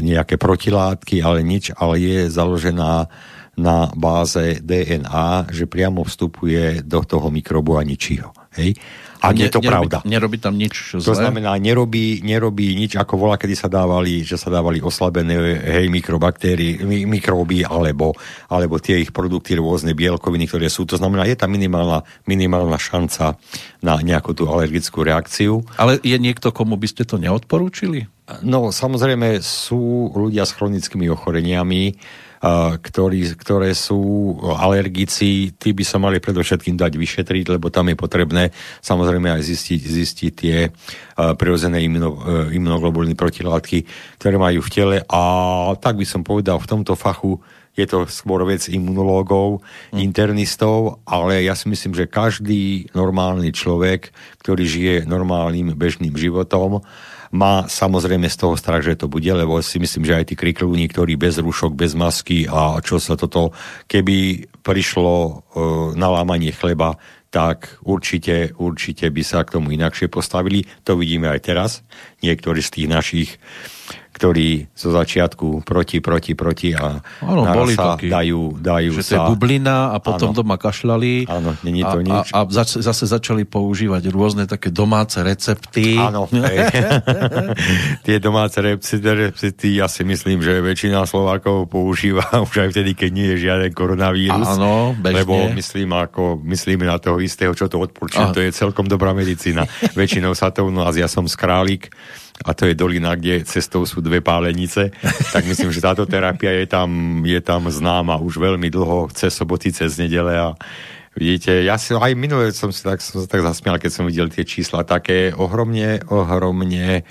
Speaker 2: nejaké protilátky, ale nič, ale je založená na báze DNA, že priamo vstupuje do toho mikrobu a ničí ho. Hej? A nie je to
Speaker 1: nerobí,
Speaker 2: pravda.
Speaker 1: Nerobí tam nič
Speaker 2: zlé? To znamená, nerobí, nerobí nič, ako volá, kedy sa dávali, že sa dávali oslabené hej, mikrobaktérie, mikróby, alebo, alebo tie ich produkty, rôzne bielkoviny, ktoré sú. To znamená, je tam minimálna, minimálna šanca na nejakú tú alergickú reakciu.
Speaker 1: Ale je niekto, komu by ste to neodporúčili?
Speaker 2: No, samozrejme sú ľudia s chronickými ochoreniami, ktorí, ktoré sú alergici, tí by sa mali predovšetkým dať vyšetriť, lebo tam je potrebné samozrejme aj zistiť, zistiť tie prirodzené imuno, e, imunoglobuliny protilátky, ktoré majú v tele. A tak by som povedal, v tomto fachu je to skôr vec imunológov, mm. internistov, ale ja si myslím, že každý normálny človek, ktorý žije normálnym bežným životom, má samozrejme z toho strach, že to bude, lebo si myslím, že aj tí kriklúni, ktorí bez rušok, bez masky a čo sa toto, keby prišlo e, na lámanie chleba, tak určite, určite by sa k tomu inakšie postavili. To vidíme aj teraz. Niektorí z tých našich ktorí zo začiatku proti, proti, proti a
Speaker 1: ano, boli
Speaker 2: sa taký, dajú, dajú
Speaker 1: že sa... to je bublina a potom
Speaker 2: ano.
Speaker 1: doma kašľali
Speaker 2: Áno, není to
Speaker 1: a,
Speaker 2: nič.
Speaker 1: A, a zač, zase začali používať rôzne také domáce recepty.
Speaker 2: Áno, tie domáce recepty, ja si myslím, že väčšina Slovákov používa už aj vtedy, keď nie je žiaden koronavírus.
Speaker 1: Áno, bežne.
Speaker 2: Lebo myslím, ako, myslíme na toho istého, čo to odporúčam, to je celkom dobrá medicína. Väčšinou sa to u nás, ja som z Králik, a to je dolina, kde cestou sú dve pálenice, tak myslím, že táto terapia je tam, je tam známa už veľmi dlho, cez soboty, cez nedele a Vidíte, ja si aj minule som, si tak, som sa tak zasmial, keď som videl tie čísla, také ohromne, ohromne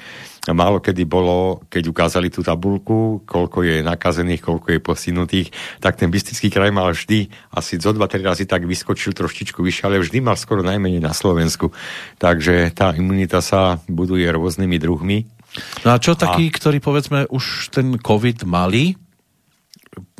Speaker 2: málo kedy bolo, keď ukázali tú tabulku, koľko je nakazených, koľko je posinutých, tak ten bystický kraj mal vždy asi zo dva, tri razy tak vyskočil troštičku vyššie, ale vždy mal skoro najmenej na Slovensku. Takže tá imunita sa buduje rôznymi druhmi.
Speaker 1: No a čo takí, a... ktorí povedzme už ten COVID mali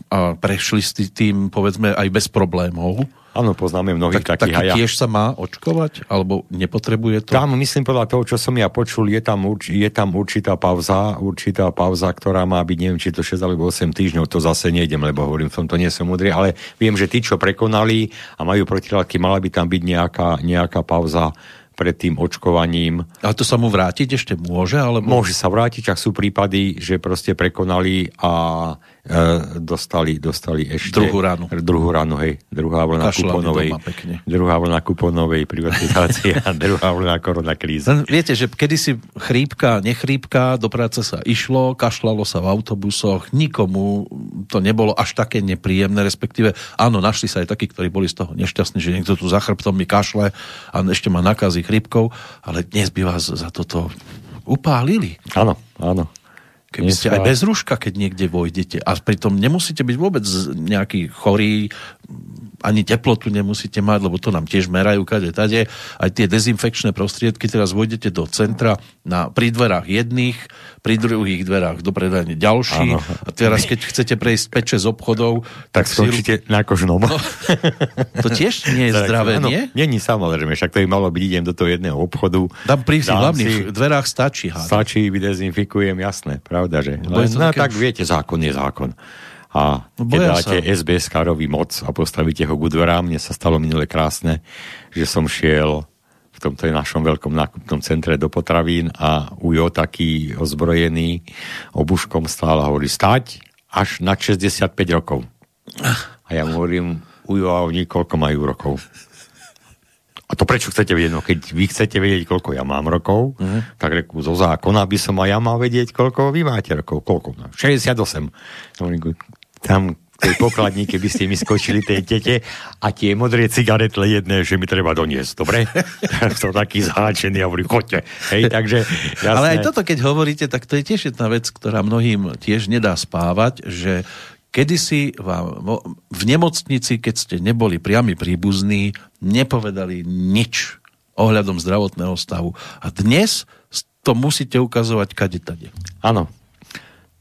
Speaker 1: a prešli s tým povedzme aj bez problémov,
Speaker 2: Áno, poznáme mnohých tak, takých.
Speaker 1: Taký tiež sa má očkovať? Alebo nepotrebuje to?
Speaker 2: Tam, myslím, podľa toho, čo som ja počul, je tam, urč, je tam určitá pauza, určitá pauza, ktorá má byť, neviem, či to 6 alebo 8 týždňov, to zase nejdem, lebo hovorím, v tomto nie som múdry, ale viem, že tí, čo prekonali a majú protilátky, mala by tam byť nejaká, nejaká pauza pred tým očkovaním.
Speaker 1: Ale to sa mu vrátiť ešte môže? Alebo...
Speaker 2: Môže sa vrátiť, ak sú prípady, že proste prekonali a dostali, dostali ešte...
Speaker 1: Druhú ránu.
Speaker 2: Druhú ránu, hej. Druhá vlna kuponovej. Druhá vlna kuponovej privatizácie a druhá vlna koronakrízy.
Speaker 1: Viete, že kedysi chrípka, nechrípka, do práce sa išlo, kašlalo sa v autobusoch, nikomu to nebolo až také nepríjemné, respektíve áno, našli sa aj takí, ktorí boli z toho nešťastní, že niekto tu za chrbtom mi kašle a ešte má nakazy chrypkou, ale dnes by vás za toto upálili.
Speaker 2: Áno, áno.
Speaker 1: Keby ste aj bez rúška, keď niekde vojdete. A pritom nemusíte byť vôbec nejaký chorý, ani teplotu nemusíte mať, lebo to nám tiež merajú kade tade. Aj tie dezinfekčné prostriedky, teraz vojdete do centra na, pri dverách jedných, pri druhých dverách do predajne ďalší. Ano. A teraz, keď chcete prejsť peče z obchodov,
Speaker 2: tak, tak skončíte si... na kožnom. No,
Speaker 1: to tiež nie je zdravé, ano, nie?
Speaker 2: Není samozrejme, však to by malo byť, idem do toho jedného obchodu.
Speaker 1: Tam pri hlavných si, dverách stačí.
Speaker 2: Hádam. Stačí, vydezinfikujem, jasné, pravda, že? Len, no, tak viete, zákon je zákon a no keď dáte sa. SBS karový moc a postavíte ho k dverám, mne sa stalo minule krásne, že som šiel v tomto našom veľkom nákupnom centre do potravín a Ujo taký ozbrojený obuškom stál a hovorí stať až na 65 rokov. A ja mu hovorím, Ujo, a oni koľko majú rokov? A to prečo chcete vedieť? No keď vy chcete vedieť, koľko ja mám rokov, mm. tak reku, zo zákona by som aj ja mal vedieť, koľko vy máte rokov. Koľko? No, 68. Tam tej pokladní, keby ste mi skočili tej tete a tie modré cigaretle jedné, že mi treba doniesť, dobre? som taký zháčený a hovorím, choďte. Hej, takže, jasné.
Speaker 1: Ale aj toto, keď hovoríte, tak to je tiež jedna vec, ktorá mnohým tiež nedá spávať, že kedysi vám v nemocnici, keď ste neboli priami príbuzní, nepovedali nič ohľadom zdravotného stavu. A dnes to musíte ukazovať kade tade.
Speaker 2: Áno.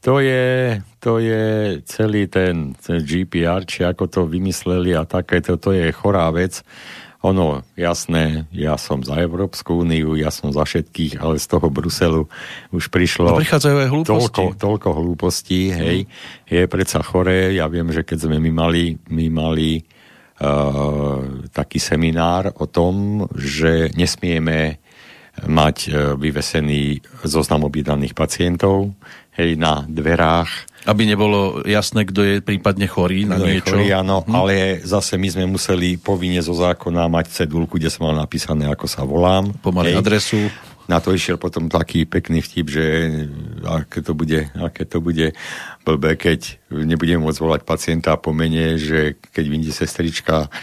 Speaker 2: To je, to je celý ten, ten GPR, či ako to vymysleli a takéto, to je chorá vec. Ono, jasné, ja som za Európsku úniu, ja som za všetkých, ale z toho Bruselu už prišlo
Speaker 1: no, prichádzajú aj hlúposti.
Speaker 2: Toľko, toľko hlúpostí, hej. Je predsa choré, ja viem, že keď sme my mali, my mali uh, taký seminár o tom, že nesmieme mať uh, vyvesený zoznam objednaných pacientov, hej, na dverách
Speaker 1: aby nebolo jasné, kto je prípadne chorý na niečo. Chorý,
Speaker 2: áno, hm. ale zase my sme museli povinne zo zákona mať cedulku, kde som mal napísané, ako sa volám.
Speaker 1: Pomaly adresu.
Speaker 2: Na to išiel potom taký pekný vtip, že aké to bude, aké to bude blbé, keď nebudem môcť volať pacienta a pomene, že keď vyjde sestrička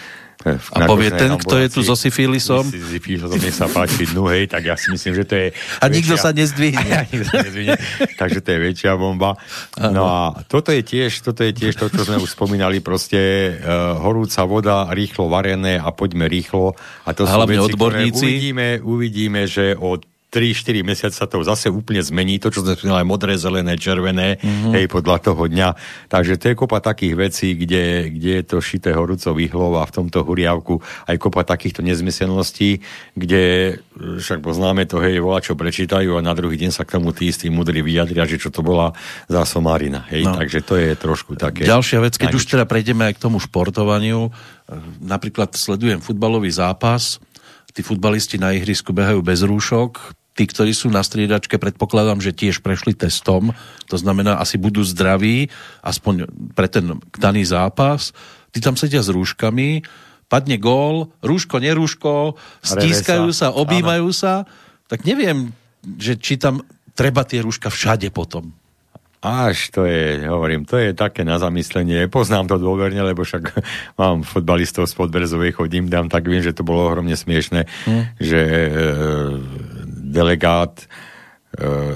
Speaker 1: a povie ten, kto je tu so syfilisom?
Speaker 2: Syfilisom, nech sa páči, no hej, tak ja si myslím, že to je...
Speaker 1: A väčšia... nikto sa nezdvihne.
Speaker 2: A nikto sa nezdvihne. Takže to je väčšia bomba. No a toto je tiež, toto je tiež to, čo sme už spomínali, proste uh, horúca voda, rýchlo varené a poďme rýchlo. A to
Speaker 1: sú Hlavne veci, odborníci.
Speaker 2: uvidíme, uvidíme, že od 3-4 mesiace sa to zase úplne zmení, to, čo sme spomínali, modré, zelené, červené, mm-hmm. hej, podľa toho dňa. Takže to je kopa takých vecí, kde, kde je to šité horúco vyhlov a v tomto huriavku aj kopa takýchto nezmyselností, kde však poznáme to, hej, volá, čo prečítajú a na druhý deň sa k tomu tí istí mudrí vyjadria, že čo to bola za somarina. Hej, no. takže to je trošku také...
Speaker 1: Ďalšia vec, keď už teda prejdeme aj k tomu športovaniu, napríklad sledujem futbalový zápas, tí futbalisti na ihrisku behajú bez rúšok, tí, ktorí sú na striedačke, predpokladám, že tiež prešli testom, to znamená, asi budú zdraví, aspoň pre ten daný zápas. Tí tam sedia s rúškami, padne gól, rúško, nerúško, stískajú sa, objímajú sa, tak neviem, že či tam treba tie rúška všade potom.
Speaker 2: Až to je, hovorím, to je také na zamyslenie. Poznám to dôverne, lebo však mám fotbalistov z Podbrezovej, chodím tam, tak viem, že to bolo ohromne smiešne, hmm. že e, delegát e,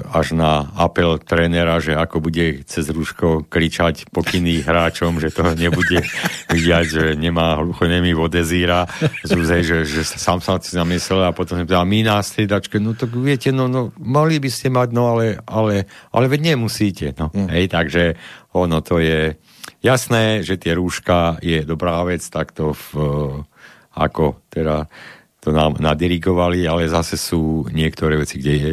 Speaker 2: až na apel trénera, že ako bude cez rúško kričať pokyny hráčom, že to nebude vidiať, že nemá hluchonemý vodezíra, zúzej, že, že sám sa si zamyslel a potom som povedal, my na striedačke, no tak viete, no, no mali by ste mať, no ale, ale, ale veď nemusíte, no. Mm. Hej, takže ono to je jasné, že tie rúška je dobrá vec, takto v, ako teda to nám nadirigovali, ale zase sú niektoré veci, kde je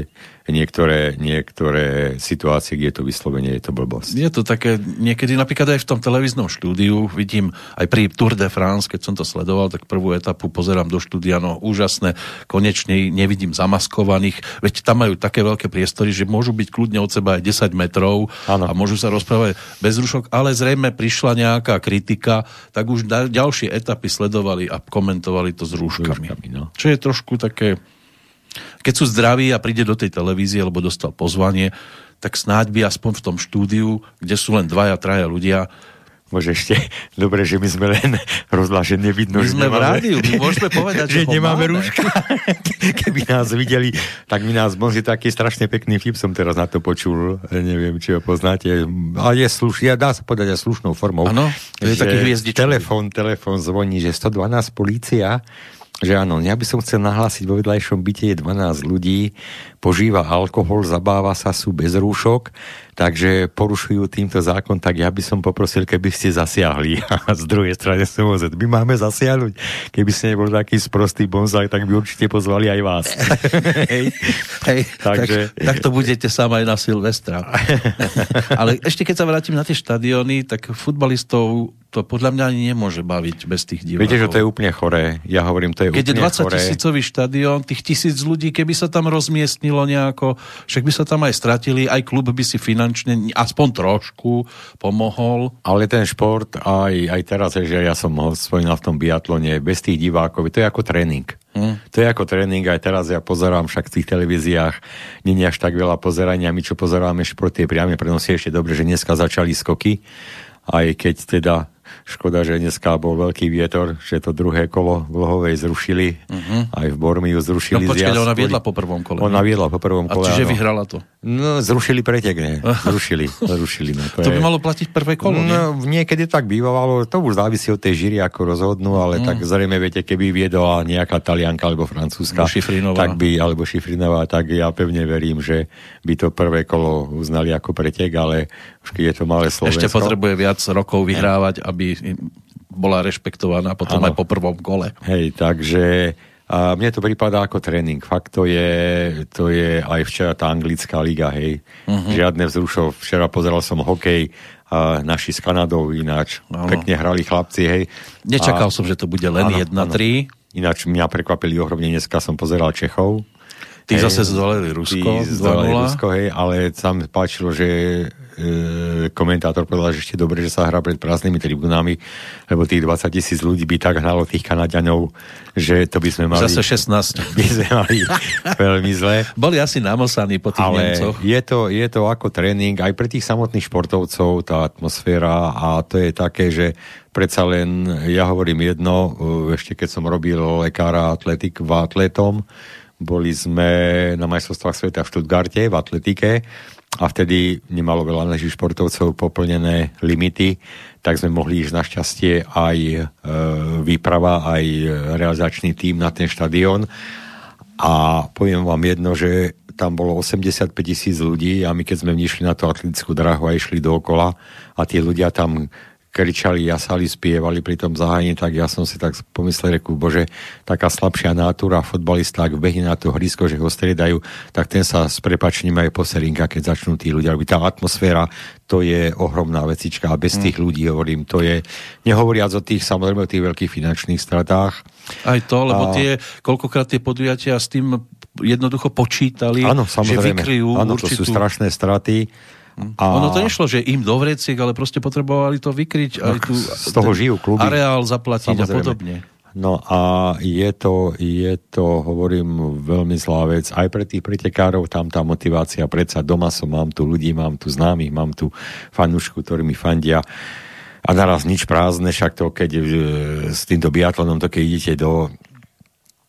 Speaker 2: niektoré, niektoré situácie, kde je to vyslovenie, je to blbosť.
Speaker 1: Je to také, niekedy napríklad aj v tom televíznom štúdiu, vidím aj pri Tour de France, keď som to sledoval, tak prvú etapu pozerám do štúdia, no úžasné, konečne nevidím zamaskovaných, veď tam majú také veľké priestory, že môžu byť kľudne od seba aj 10 metrov ano. a môžu sa rozprávať bez rušok, ale zrejme prišla nejaká kritika, tak už ďalšie etapy sledovali a komentovali to s rúškami. rúškami no. Čo je trošku také keď sú zdraví a príde do tej televízie, alebo dostal pozvanie, tak snáď by aspoň v tom štúdiu, kde sú len dvaja, traja ľudia,
Speaker 2: Môže ešte, dobre, že my sme len rozhlášení, nevidno,
Speaker 1: my sme nemáme, v rádiu, my môžeme povedať, že,
Speaker 2: že nemáme máme. rúška. Keby nás videli, tak mi nás možno taký strašne pekný vtip som teraz na to počul, neviem, či ho poznáte, ale je slušný, dá sa povedať aj slušnou formou.
Speaker 1: Áno, je taký
Speaker 2: Telefón, telefón zvoní, že 112 policia že áno, ja by som chcel nahlásiť, vo vedľajšom byte je 12 ľudí, požíva alkohol, zabáva sa, sú bez rúšok, takže porušujú týmto zákon, tak ja by som poprosil, keby ste zasiahli. A z druhej strany som ozet, my máme zasiahnuť. Keby ste nebol taký sprostý bonzaj, tak by určite pozvali aj vás.
Speaker 1: hej, hej, takže... tak, tak to budete sám aj na Silvestra. Ale ešte keď sa vrátim na tie štadióny, tak futbalistov to podľa mňa ani nemôže baviť bez tých divákov.
Speaker 2: Viete, že to je úplne choré. Ja hovorím, to je
Speaker 1: Keď
Speaker 2: úplne
Speaker 1: je 20 tisícový štadión, tých tisíc ľudí, keby sa tam rozmiestnilo nejako, však by sa tam aj stratili, aj klub by si finančne aspoň trošku pomohol.
Speaker 2: Ale ten šport, aj, aj teraz, že ja som ho spomínal v tom biatlone, bez tých divákov, to je ako tréning. Hmm. To je ako tréning, aj teraz ja pozerám však v tých televíziách, nie až tak veľa pozerania, my čo pozeráme šport, tie priame prenosy ešte dobre, že dneska začali skoky, aj keď teda škoda, že dneska bol veľký vietor, že to druhé kolo v Lohovej zrušili, uh-huh. aj v Bormiu zrušili.
Speaker 1: No počkej, ona viedla po prvom kole.
Speaker 2: Ona viedla po prvom kole,
Speaker 1: A čiže áno. vyhrala to?
Speaker 2: No, zrušili pretek, ne. Zrušili, zrušili. No,
Speaker 1: to, to by malo platiť prvé kolo, nie?
Speaker 2: No, niekedy tak bývalo, to už závisí od tej žíry, ako rozhodnú, ale mm. tak zrejme, viete, keby viedla nejaká Talianka alebo Francúzska, tak by, alebo Šifrinová, tak ja pevne verím, že by to prvé kolo uznali ako pretek, ale už keď je to malé Slovensko...
Speaker 1: Ešte potrebuje viac rokov vyhrávať, aby bola rešpektovaná potom ano. aj po prvom kole.
Speaker 2: Hej, takže a mne to prípada ako tréning. Fakt to je, to je aj včera tá anglická liga, hej. Uh-huh. Žiadne vzrušov. Včera pozeral som hokej, a naši s Kanadou ináč. Ano. Pekne hrali chlapci, hej.
Speaker 1: Nečakal a, som, že to bude len 1-3.
Speaker 2: Ináč mňa prekvapili ohromne, dneska som pozeral Čechov.
Speaker 1: Tí hej, zase zdoleli Rusko.
Speaker 2: Zdoleli Rusko, hej, ale sa mi páčilo, že e, komentátor povedal, že ešte dobre, že sa hrá pred prázdnymi tribunami, lebo tých 20 tisíc ľudí by tak hnalo tých Kanaďanov, že to by sme mali...
Speaker 1: Zase 16.
Speaker 2: By sme mali veľmi zle.
Speaker 1: Boli asi namosaní po tých
Speaker 2: Ale
Speaker 1: Nemcoch.
Speaker 2: Je to, je to ako tréning aj pre tých samotných športovcov, tá atmosféra a to je také, že predsa len, ja hovorím jedno, e, ešte keď som robil lekára atletik v atletom, boli sme na majstrovstvách sveta v Stuttgarte v atletike a vtedy nemalo veľa našich športovcov poplnené limity, tak sme mohli ísť našťastie aj e, výprava, aj realizačný tím na ten štadión. A poviem vám jedno, že tam bolo 85 tisíc ľudí a my keď sme vnišli na tú atletickú drahu a išli dookola a tí ľudia tam kričali, jasali, spievali pri tom zahájení, tak ja som si tak pomyslel, reku, bože, taká slabšia natúra futbalista, ak behne na to hrysko, že ho striedajú, tak ten sa s prepačením aj poserinka, keď začnú tí ľudia robiť. Tá atmosféra, to je ohromná vecička a bez mm. tých ľudí, hovorím, to je, nehovoriac o tých, samozrejme, o tých veľkých finančných stratách.
Speaker 1: Aj to, lebo a... tie, koľkokrát tie podujatia s tým jednoducho počítali,
Speaker 2: ano,
Speaker 1: že vykryjú
Speaker 2: ano, určitú... to sú strašné straty
Speaker 1: a... Ono to nešlo, že im do vreciek, ale proste potrebovali to vykryť aj tu
Speaker 2: z toho žijú kluby.
Speaker 1: areál zaplatiť Samozrejme. a podobne.
Speaker 2: No a je to, je to, hovorím, veľmi zlá vec. Aj pre tých pretekárov tam tá motivácia, predsa doma som, mám tu ľudí, mám tu známych, mám tu fanúšku, ktorí mi fandia a naraz nič prázdne, však to keď e, s týmto biatlonom, to keď idete do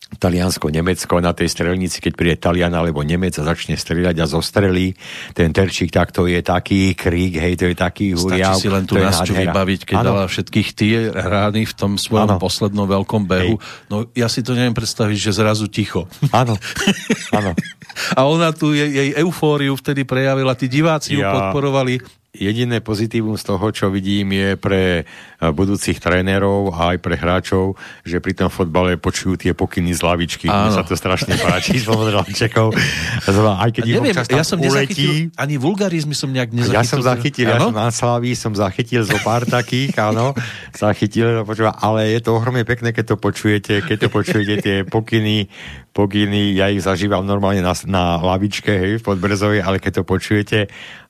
Speaker 2: Taliansko, Nemecko na tej strelnici, keď príde Talian alebo Nemec a začne strieľať a zostrelí, ten terčík, tak to je taký krík, hej, to je taký huriav.
Speaker 1: Stačí si len tu nás vybaviť, keď ano. dala všetkých tie rány v tom svojom ano. poslednom veľkom behu. Hej. No ja si to neviem predstaviť, že zrazu ticho.
Speaker 2: Áno, áno.
Speaker 1: a ona tu jej, jej eufóriu vtedy prejavila, tí diváci ja... ju podporovali
Speaker 2: jediné pozitívum z toho, čo vidím, je pre eh, budúcich trénerov a aj pre hráčov, že pri tom fotbale počujú tie pokyny z lavičky. Mne sa to strašne páči z Čekov. Aj keď neviem, ja som uletí,
Speaker 1: ani vulgarizmy som nejak nezachytil.
Speaker 2: Ja som zachytil, ja som na Slaví, som zachytil zo pár takých, áno, zachytil, ale je to ohromne pekné, keď to počujete, keď to počujete tie pokyny, pokyny, ja ich zažívam normálne na, na lavičke, hej, v Podbrezovej, ale keď to počujete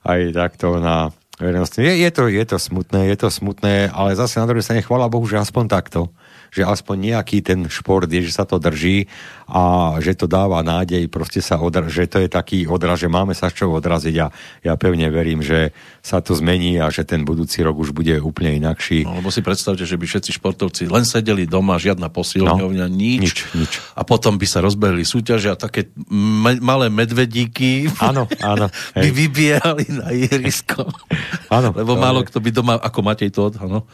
Speaker 2: aj takto na verejnosti. Je, je, to, je to smutné, je to smutné, ale zase na druhej strane chvála Bohu, že aspoň takto že aspoň nejaký ten šport je, že sa to drží a že to dáva nádej, proste sa odra- že to je taký odraz, že máme sa z čoho odraziť a ja pevne verím, že sa to zmení a že ten budúci rok už bude úplne inakší.
Speaker 1: No, lebo si predstavte, že by všetci športovci len sedeli doma, žiadna posilňovňa, no, nič,
Speaker 2: nič, nič.
Speaker 1: A potom by sa rozbehli súťaže a také me- malé medvedíky
Speaker 2: áno, áno,
Speaker 1: by vybiehali na ihrisko.
Speaker 2: Áno,
Speaker 1: Lebo málo je... kto by doma, ako Matej to áno.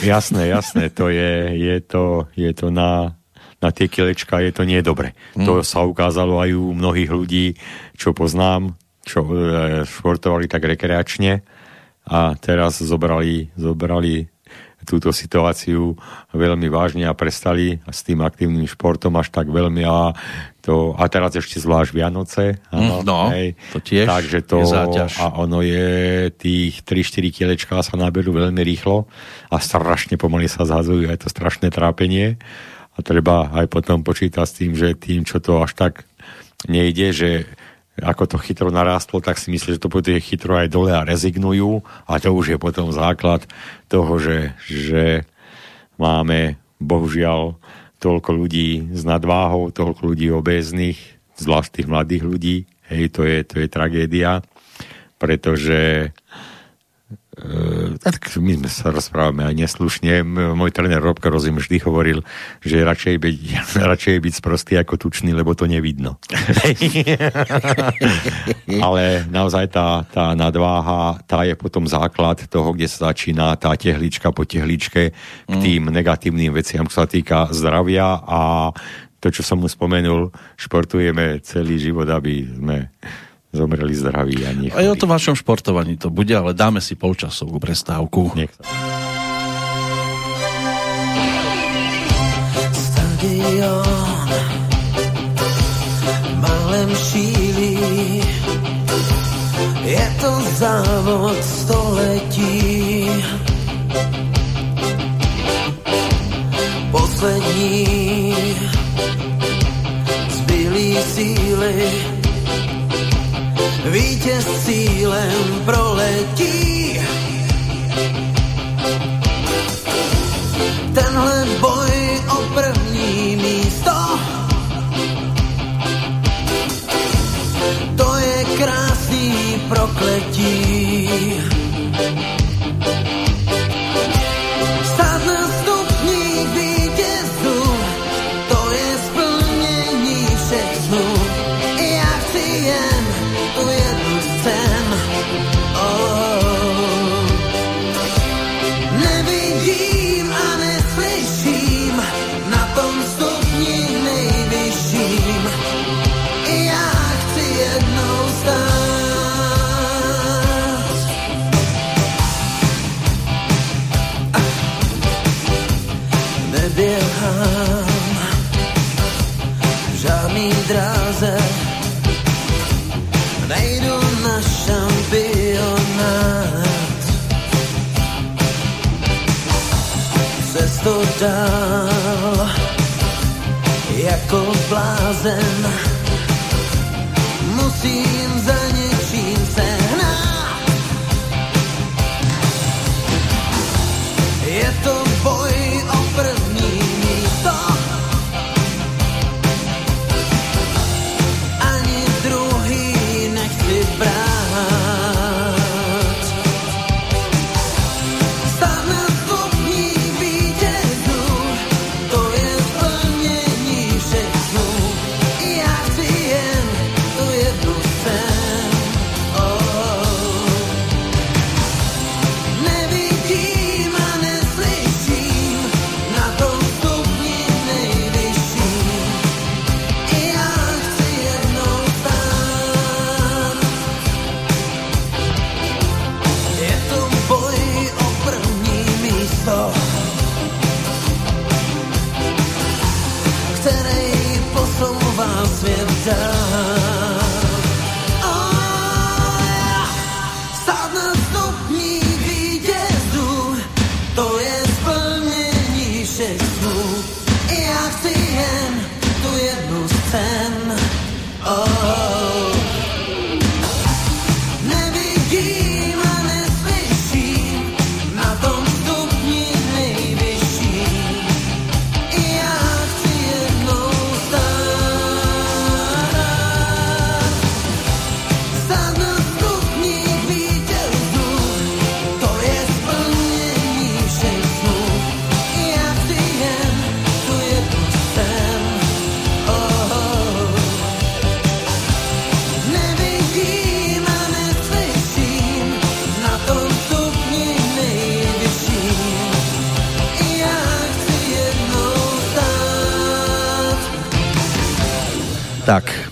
Speaker 2: Jasné, jasné, to je, je to je to na, na tie kilečka, je to nie dobre. Hmm. To sa ukázalo aj u mnohých ľudí, čo poznám, čo e, športovali tak rekreačne a teraz zobrali, zobrali túto situáciu veľmi vážne a prestali s tým aktívnym športom až tak veľmi a, to, a teraz ešte zvlášť Vianoce.
Speaker 1: Áno, no, hej, to tiež
Speaker 2: takže to, je záťaž. A ono je, tých 3-4 kilečká sa naberú veľmi rýchlo a strašne pomaly sa zhazujú, je to strašné trápenie a treba aj potom počítať s tým, že tým, čo to až tak nejde, že ako to chytro narástlo, tak si myslím, že to bude chytro aj dole a rezignujú a to už je potom základ toho, že, že máme bohužiaľ toľko ľudí s nadváhou, toľko ľudí obéznych, zvlášť tých mladých ľudí. Hej, to je, to je tragédia, pretože Uh, tak my sme sa rozprávame aj neslušne. Môj tréner Robko Rozim vždy hovoril, že radšej byť, radšej byť sprostý ako tučný, lebo to nevidno. Ale naozaj tá, tá nadváha, tá je potom základ toho, kde sa začína tá tehlička po tehličke k mm. tým negatívnym veciam, čo sa týka zdravia a to, čo som mu spomenul, športujeme celý život, aby sme zomreli zdraví a nech.
Speaker 3: Aj o tom vašom športovaní to bude, ale dáme si polčasovú prestávku. Nech sa. Stadion malem šíli je to závod století poslední zbylý síly vítěz cílem proletí. Tenhle boj o první místo to je krásný prokletí.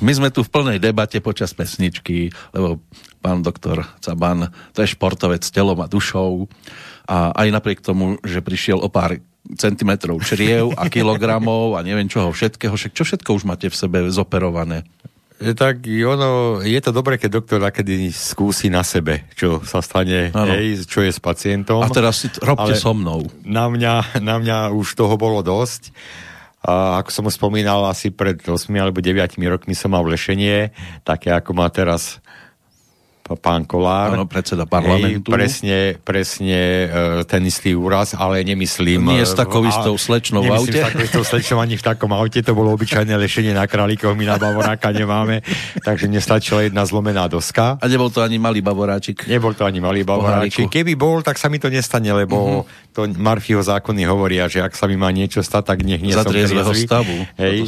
Speaker 3: My sme tu v plnej debate počas pesničky, lebo pán doktor Caban, to je športovec s telom a dušou a aj napriek tomu, že prišiel o pár centimetrov čriev a kilogramov a neviem čoho všetkého, však čo všetko už máte v sebe zoperované?
Speaker 2: Tak ono, je to dobré, keď doktor nakedy skúsi na sebe, čo sa stane, hej, čo je s pacientom.
Speaker 3: A teraz si robte so mnou.
Speaker 2: Na mňa, na mňa už toho bolo dosť. A ako som spomínal, asi pred 8 alebo 9 rokmi som mal vlešenie, také ako má teraz pán Kolár.
Speaker 1: Áno, predseda parlamentu.
Speaker 2: Hej, presne, presne e, ten istý úraz, ale nemyslím...
Speaker 1: Nie s takou istou slečnou v aute.
Speaker 2: s takou istou slečnou ani v takom aute, to bolo obyčajné lešenie na králikoch, my na Bavoráka nemáme, takže nestačila jedna zlomená doska.
Speaker 1: A nebol to ani malý Bavoráčik.
Speaker 2: Nebol to ani malý Bavoráčik. Keby bol, tak sa mi to nestane, lebo uh-huh. to Marfieho zákony hovoria, že ak sa mi má niečo stať, tak nech nie
Speaker 1: som stavu
Speaker 2: Hej.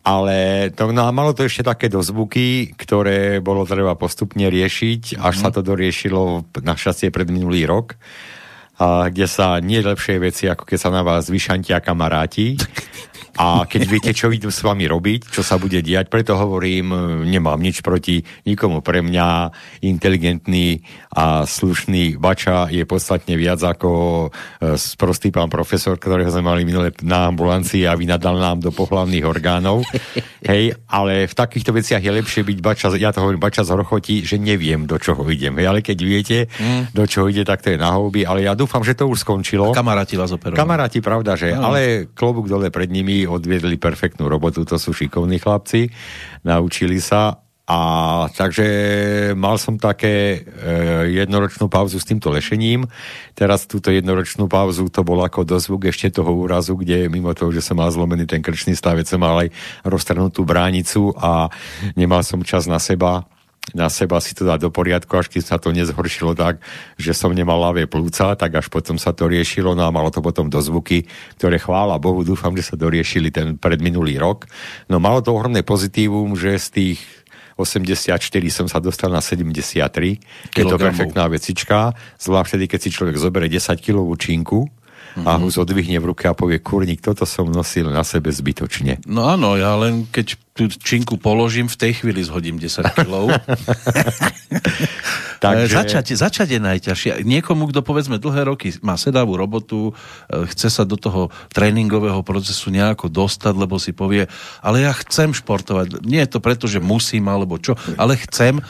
Speaker 2: To ale to, no a malo to ešte také dozvuky, ktoré bolo treba postupne riešiť, až mm. sa to doriešilo našťastie pred minulý rok, a kde sa nie lepšie veci, ako keď sa na vás vyšantia kamaráti. a keď viete, čo idú s vami robiť, čo sa bude diať, preto hovorím, nemám nič proti nikomu. Pre mňa inteligentný a slušný bača je podstatne viac ako e, sprostý pán profesor, ktorého sme mali minule na ambulancii a vynadal nám do pohlavných orgánov. Hej, ale v takýchto veciach je lepšie byť bača, ja to hovorím bača z hrochoti, že neviem, do čoho idem. Hej, ale keď viete, mm. do čoho ide, tak to je na houby, ale ja dúfam, že to už skončilo.
Speaker 1: A kamaráti vás operovali.
Speaker 2: Kamaráti, pravda, že, no. ale klobúk dole pred nimi odviedli perfektnú robotu, to sú šikovní chlapci, naučili sa a takže mal som také e, jednoročnú pauzu s týmto lešením. Teraz túto jednoročnú pauzu to bol ako dozvuk ešte toho úrazu, kde mimo toho, že som mal zlomený ten krčný stavec, som mal aj roztrhnutú bránicu a nemal som čas na seba na seba si to dať do poriadku, až keď sa to nezhoršilo tak, že som nemal ľavé plúca, tak až potom sa to riešilo, no a malo to potom dozvuky, ktoré chvála Bohu, dúfam, že sa doriešili ten predminulý rok. No malo to ohromné pozitívum, že z tých 84 som sa dostal na 73. Je to perfektná vecička, zvlášť vtedy, keď si človek zoberie 10 kg činku, mm-hmm. a ho zodvihne v ruke a povie, kurník, toto som nosil na sebe zbytočne.
Speaker 1: No áno, ja len keď tú činku položím, v tej chvíli zhodím 10 kg. Takže... Začať, začať je najťažšie. Niekomu, kto povedzme dlhé roky má sedavú robotu, e, chce sa do toho tréningového procesu nejako dostať, lebo si povie, ale ja chcem športovať. Nie je to preto, že musím alebo čo, ale chcem.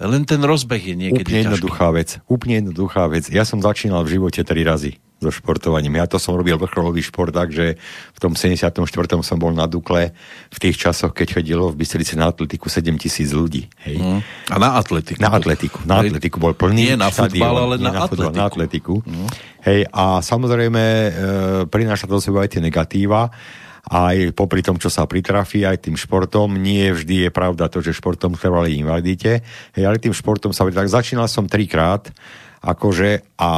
Speaker 1: Len ten rozbeh je niekedy
Speaker 2: Úplne jednoduchá vec. Úplne jednoduchá vec. Ja som začínal v živote tri razy so športovaním. Ja to som robil vrcholový šport, takže v tom 74. som bol na Dukle v tých časoch, keď chodilo v Bystrici na atletiku 7 tisíc ľudí. Hej. Mm.
Speaker 1: A na atletiku?
Speaker 2: Na atletiku. Na atletiku bol plný
Speaker 1: Nie na futbal, ale na, na, atletiku.
Speaker 2: na atletiku. Mm. Hej, a samozrejme e, prináša to sebou aj tie negatíva aj popri tom, čo sa pritrafí aj tým športom. Nie vždy je pravda to, že športom trvali invalidite, hej, ale tým športom sa... Tak začínal som trikrát akože a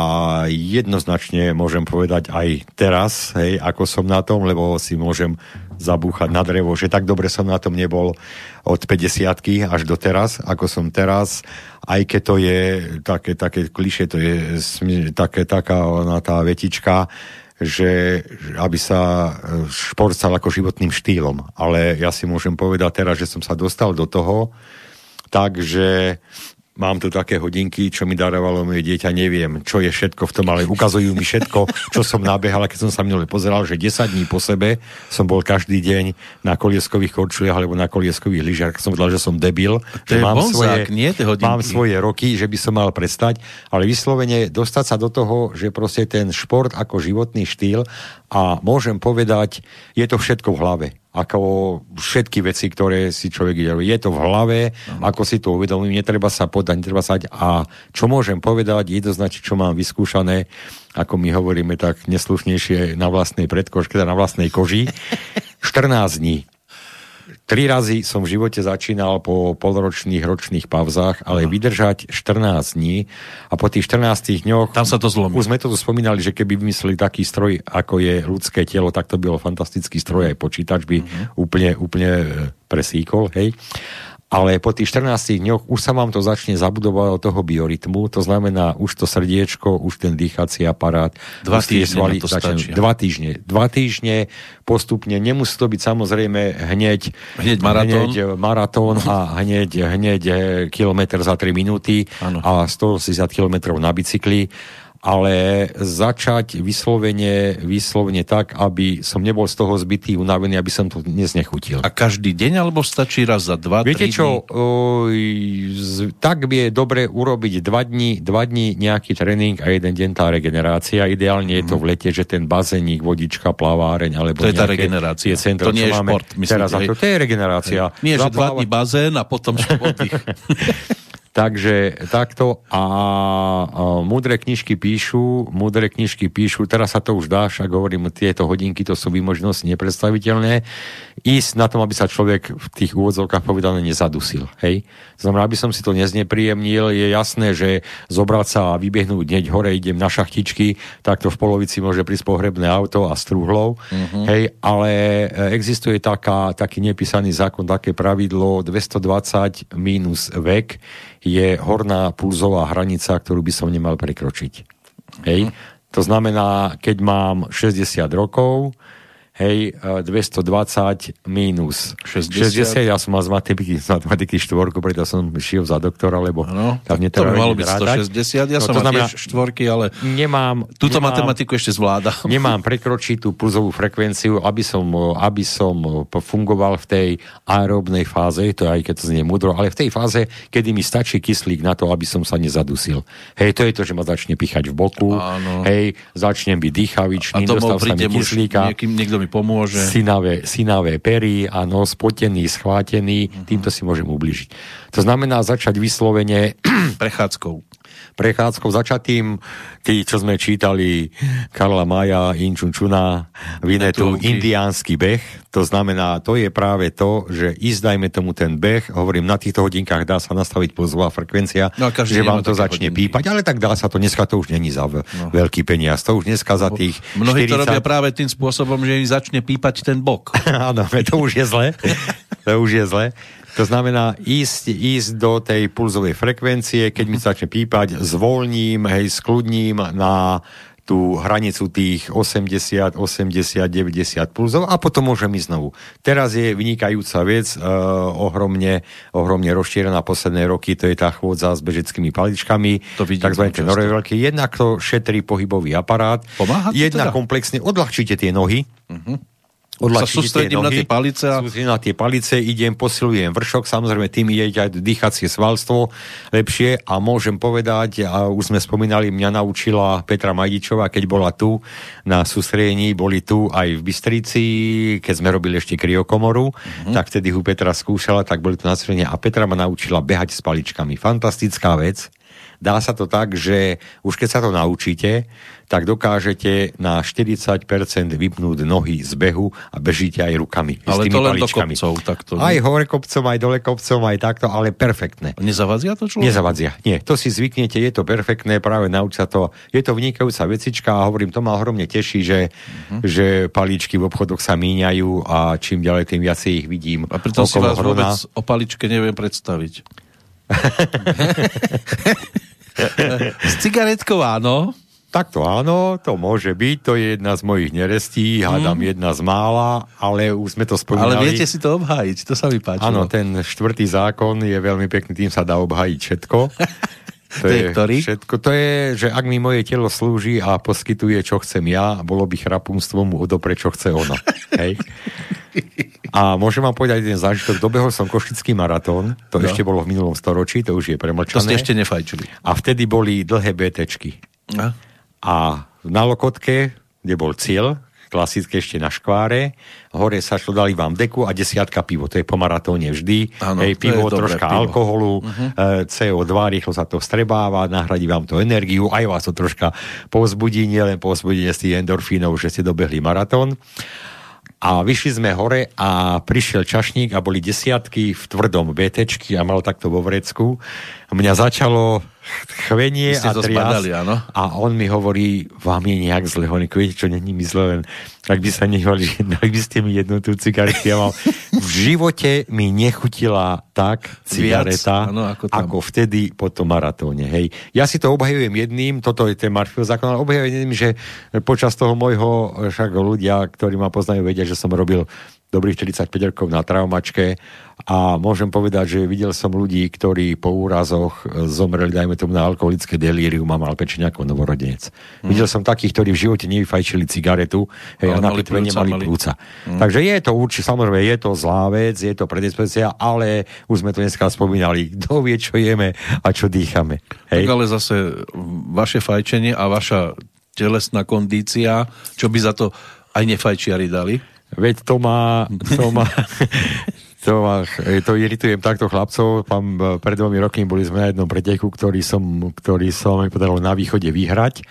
Speaker 2: jednoznačne môžem povedať aj teraz, hej, ako som na tom, lebo si môžem zabúchať na drevo, že tak dobre som na tom nebol od 50 až do teraz, ako som teraz, aj keď to je také, také kliše, to je také, taká ona tá vetička, že aby sa šport stal ako životným štýlom. Ale ja si môžem povedať teraz, že som sa dostal do toho, takže mám tu také hodinky, čo mi darovalo moje dieťa, neviem, čo je všetko v tom, ale ukazujú mi všetko, čo som nabehal, keď som sa minule pozeral, že 10 dní po sebe som bol každý deň na kolieskových korčuliach alebo na kolieskových lyžiach, som povedal, že som debil,
Speaker 1: to
Speaker 2: že mám,
Speaker 1: bonzák, svoje, nie,
Speaker 2: mám svoje roky, že by som mal prestať, ale vyslovene dostať sa do toho, že proste ten šport ako životný štýl a môžem povedať, je to všetko v hlave ako všetky veci, ktoré si človek ide. Je to v hlave, uh-huh. ako si to uvedomím, netreba sa podať, netreba sa A čo môžem povedať, jednoznačne, čo mám vyskúšané, ako my hovoríme tak neslušnejšie na vlastnej predkožke, teda na vlastnej koži, 14 dní Tri razy som v živote začínal po polročných, ročných pauzách, ale vydržať 14 dní a po tých 14 dňoch...
Speaker 1: Tam sa to zlomí.
Speaker 2: Už sme to tu spomínali, že keby vymysleli taký stroj, ako je ľudské telo, tak to bol fantastický stroj, aj počítač by uh-huh. úplne, úplne e, presíkol, hej ale po tých 14 dňoch už sa vám to začne zabudovať do toho biorytmu, to znamená už to srdiečko, už ten dýchací aparát.
Speaker 1: Dva týždne svaly,
Speaker 2: to začne, Dva týždne. Dva týždne postupne, nemusí to byť samozrejme hneď,
Speaker 1: hneď maratón,
Speaker 2: hneď maratón a hneď, hneď eh, kilometr za 3 minúty ano. a 160 kilometrov na bicykli ale začať vyslovene, vyslovene tak, aby som nebol z toho zbytý, unavený, aby som to dnes nechutil.
Speaker 1: A každý deň, alebo stačí raz za dva,
Speaker 2: Viete čo, z, tak by je dobre urobiť dva dní, dva dní nejaký tréning a jeden deň tá regenerácia. Ideálne je to v lete, že ten bazénik, vodička, plaváreň, alebo
Speaker 1: To je tá regenerácia.
Speaker 2: Centrum,
Speaker 1: to nie je šport,
Speaker 2: myslíte, teraz, to, to je regenerácia.
Speaker 1: Nie, že dva dní bazén a potom oddych.
Speaker 2: Takže takto a, a múdre knižky píšu, múdre knižky píšu, teraz sa to už dá, však hovorím, tieto hodinky to sú výmožnosti nepredstaviteľné, ísť na tom, aby sa človek v tých úvodzovkách povedané nezadusil. Hej? Znamená, aby som si to neznepríjemnil, je jasné, že zobrať sa a vybiehnúť hneď hore, idem na šachtičky, tak to v polovici môže prísť pohrebné auto a strúhlov. Uh-huh. Hej, ale existuje taká, taký nepísaný zákon, také pravidlo 220 minus vek je horná pulzová hranica, ktorú by som nemal prekročiť. Hej? To znamená, keď mám 60 rokov, hej, 220 minus 60. 60 ja som mal z matematiky, z matematiky štvorku, preto som šiel za doktora, lebo
Speaker 1: ano, tam to by malo byť 160, ja no, som mal znamená, tiež štvorky, ale
Speaker 2: nemám,
Speaker 1: túto
Speaker 2: nemám,
Speaker 1: matematiku ešte zvládam.
Speaker 2: Nemám prekročiť tú pulzovú frekvenciu, aby som, aby som fungoval v tej aerobnej fáze, to aj keď to znie múdro, ale v tej fáze, kedy mi stačí kyslík na to, aby som sa nezadusil. Hej, to je to, že ma začne pichať v boku, Áno. hej, začnem byť dýchavičný, dostal sa mi kyslíka.
Speaker 1: Niekým, niekto mi pomôže.
Speaker 2: Sinavé, sinavé pery a nos spotený, schvátený, uh-huh. týmto si môžem ubližiť. To znamená začať vyslovene
Speaker 1: prechádzkou
Speaker 2: prechádzkou začatým, tí, čo sme čítali Karla Maja, Inčunčuna, Vinetu, indiánsky beh, to znamená, to je práve to, že ísť dajme tomu ten beh, hovorím, na týchto hodinkách dá sa nastaviť pozová frekvencia, no, že vám to začne hodinky. pípať, ale tak dá sa to, dneska to už není za no. veľký peniaz, to už dneska za tých
Speaker 1: Mnohí 40... to robia práve tým spôsobom, že im začne pípať ten bok.
Speaker 2: Áno, to už je zle. to už je zle. To znamená ísť, ísť do tej pulzovej frekvencie, keď mi začne pípať, zvolním, hej, skludním na tú hranicu tých 80, 80, 90 pulzov a potom môžem ísť znovu. Teraz je vynikajúca vec, uh, ohromne, ohromne rozšírená posledné roky, to je tá chôdza s bežeckými paličkami, to tie veľké. Jednak to šetrí pohybový aparát,
Speaker 1: Pomáha
Speaker 2: jedna teda? komplexne, odľahčíte tie nohy, uh-huh
Speaker 1: sa sústredím nohy, na tie palice. A...
Speaker 2: Sústredím na tie palice, idem, posilujem vršok, samozrejme tým ide aj dýchacie svalstvo lepšie a môžem povedať, a už sme spomínali, mňa naučila Petra Majdičová, keď bola tu na sústredení, boli tu aj v Bystrici, keď sme robili ešte kriokomoru, mm-hmm. tak vtedy ho Petra skúšala, tak boli tu na sústredení a Petra ma naučila behať s paličkami. Fantastická vec. Dá sa to tak, že už keď sa to naučíte, tak dokážete na 40% vypnúť nohy z behu a bežíte aj rukami.
Speaker 1: Ale s tými to len paličkami. do kopcov. Takto,
Speaker 2: aj hore kopcom, aj dole kopcom, aj takto, ale perfektné.
Speaker 1: Nezavadzia to človek?
Speaker 2: Nezavadzia. Nie, to si zvyknete, je to perfektné, práve nauč sa to. Je to vynikajúca vecička a hovorím, to ma ohromne teší, že, uh-huh. že paličky v obchodoch sa míňajú a čím ďalej, tým viac ich vidím.
Speaker 1: A preto si vás hrona. vôbec o paličke neviem predstaviť. S cigaretkou áno.
Speaker 2: Tak to áno, to môže byť, to je jedna z mojich nerestí, hádam mm. jedna z mála, ale už sme to spomínali.
Speaker 1: Ale viete si to obhájiť, to sa mi páči.
Speaker 2: Áno, ten štvrtý zákon je veľmi pekný, tým sa dá obhájiť všetko.
Speaker 1: To, to je ktorý?
Speaker 2: Všetko. To je, že ak mi moje telo slúži a poskytuje, čo chcem ja, bolo by chrapúnstvom mu odopre, čo chce ono. Hej? A môžem vám povedať jeden zážitok. Dobehol som Košický maratón, to no. ešte bolo v minulom storočí, to už je premlčané.
Speaker 1: To ste ešte nefajčili.
Speaker 2: A vtedy boli dlhé BTčky. No. A na Lokotke, kde bol cieľ, klasické ešte na škváre. Hore sa šlo, dali vám deku a desiatka pivo. To je po maratóne vždy. Ano, Hej, pivo, troška pivo. alkoholu, uh-huh. CO2, rýchlo sa to vstrebáva, nahradí vám to energiu, aj vás to troška povzbudí, nielen povzbudí z tých endorfínov, že ste dobehli maratón. A vyšli sme hore a prišiel čašník a boli desiatky v tvrdom BTčky a mal takto vo vrecku. Mňa začalo chvenie a trias. Spadali, áno? A on mi hovorí, vám je nejak zle. Hovorí, viete čo, není mi zle, len ak by sa nehvali, ak by ste mi jednu tú cigaretu, ja mám, v živote mi nechutila tak cigareta, Viac, áno, ako, ako vtedy po tom maratóne. Hej. Ja si to obhajujem jedným, toto je ten Marfiov zákon, ale obhajujem jedným, že počas toho môjho, však ľudia, ktorí ma poznajú, vedia, že som robil dobrých 45 rokov na traumačke a môžem povedať, že videl som ľudí, ktorí po úrazoch zomreli, dajme tomu na alkoholické delírium a mal pečenie ako novorodenec. Mm. Videl som takých, ktorí v živote nevyfajčili cigaretu hej, a na pitve nemali plúca. Mm. Takže je to určite, samozrejme, je to zlá vec, je to predispozícia, ale už sme to dneska spomínali, kto vie, čo jeme a čo dýchame.
Speaker 1: Hej. Tak ale zase vaše fajčenie a vaša telesná kondícia, čo by za to aj nefajčiari dali?
Speaker 2: Veď to má, to má to, to iritujem takto chlapcov. Pán, pred dvomi rokmi boli sme na jednom preteku, ktorý som, ktorý som mi podaril na východe vyhrať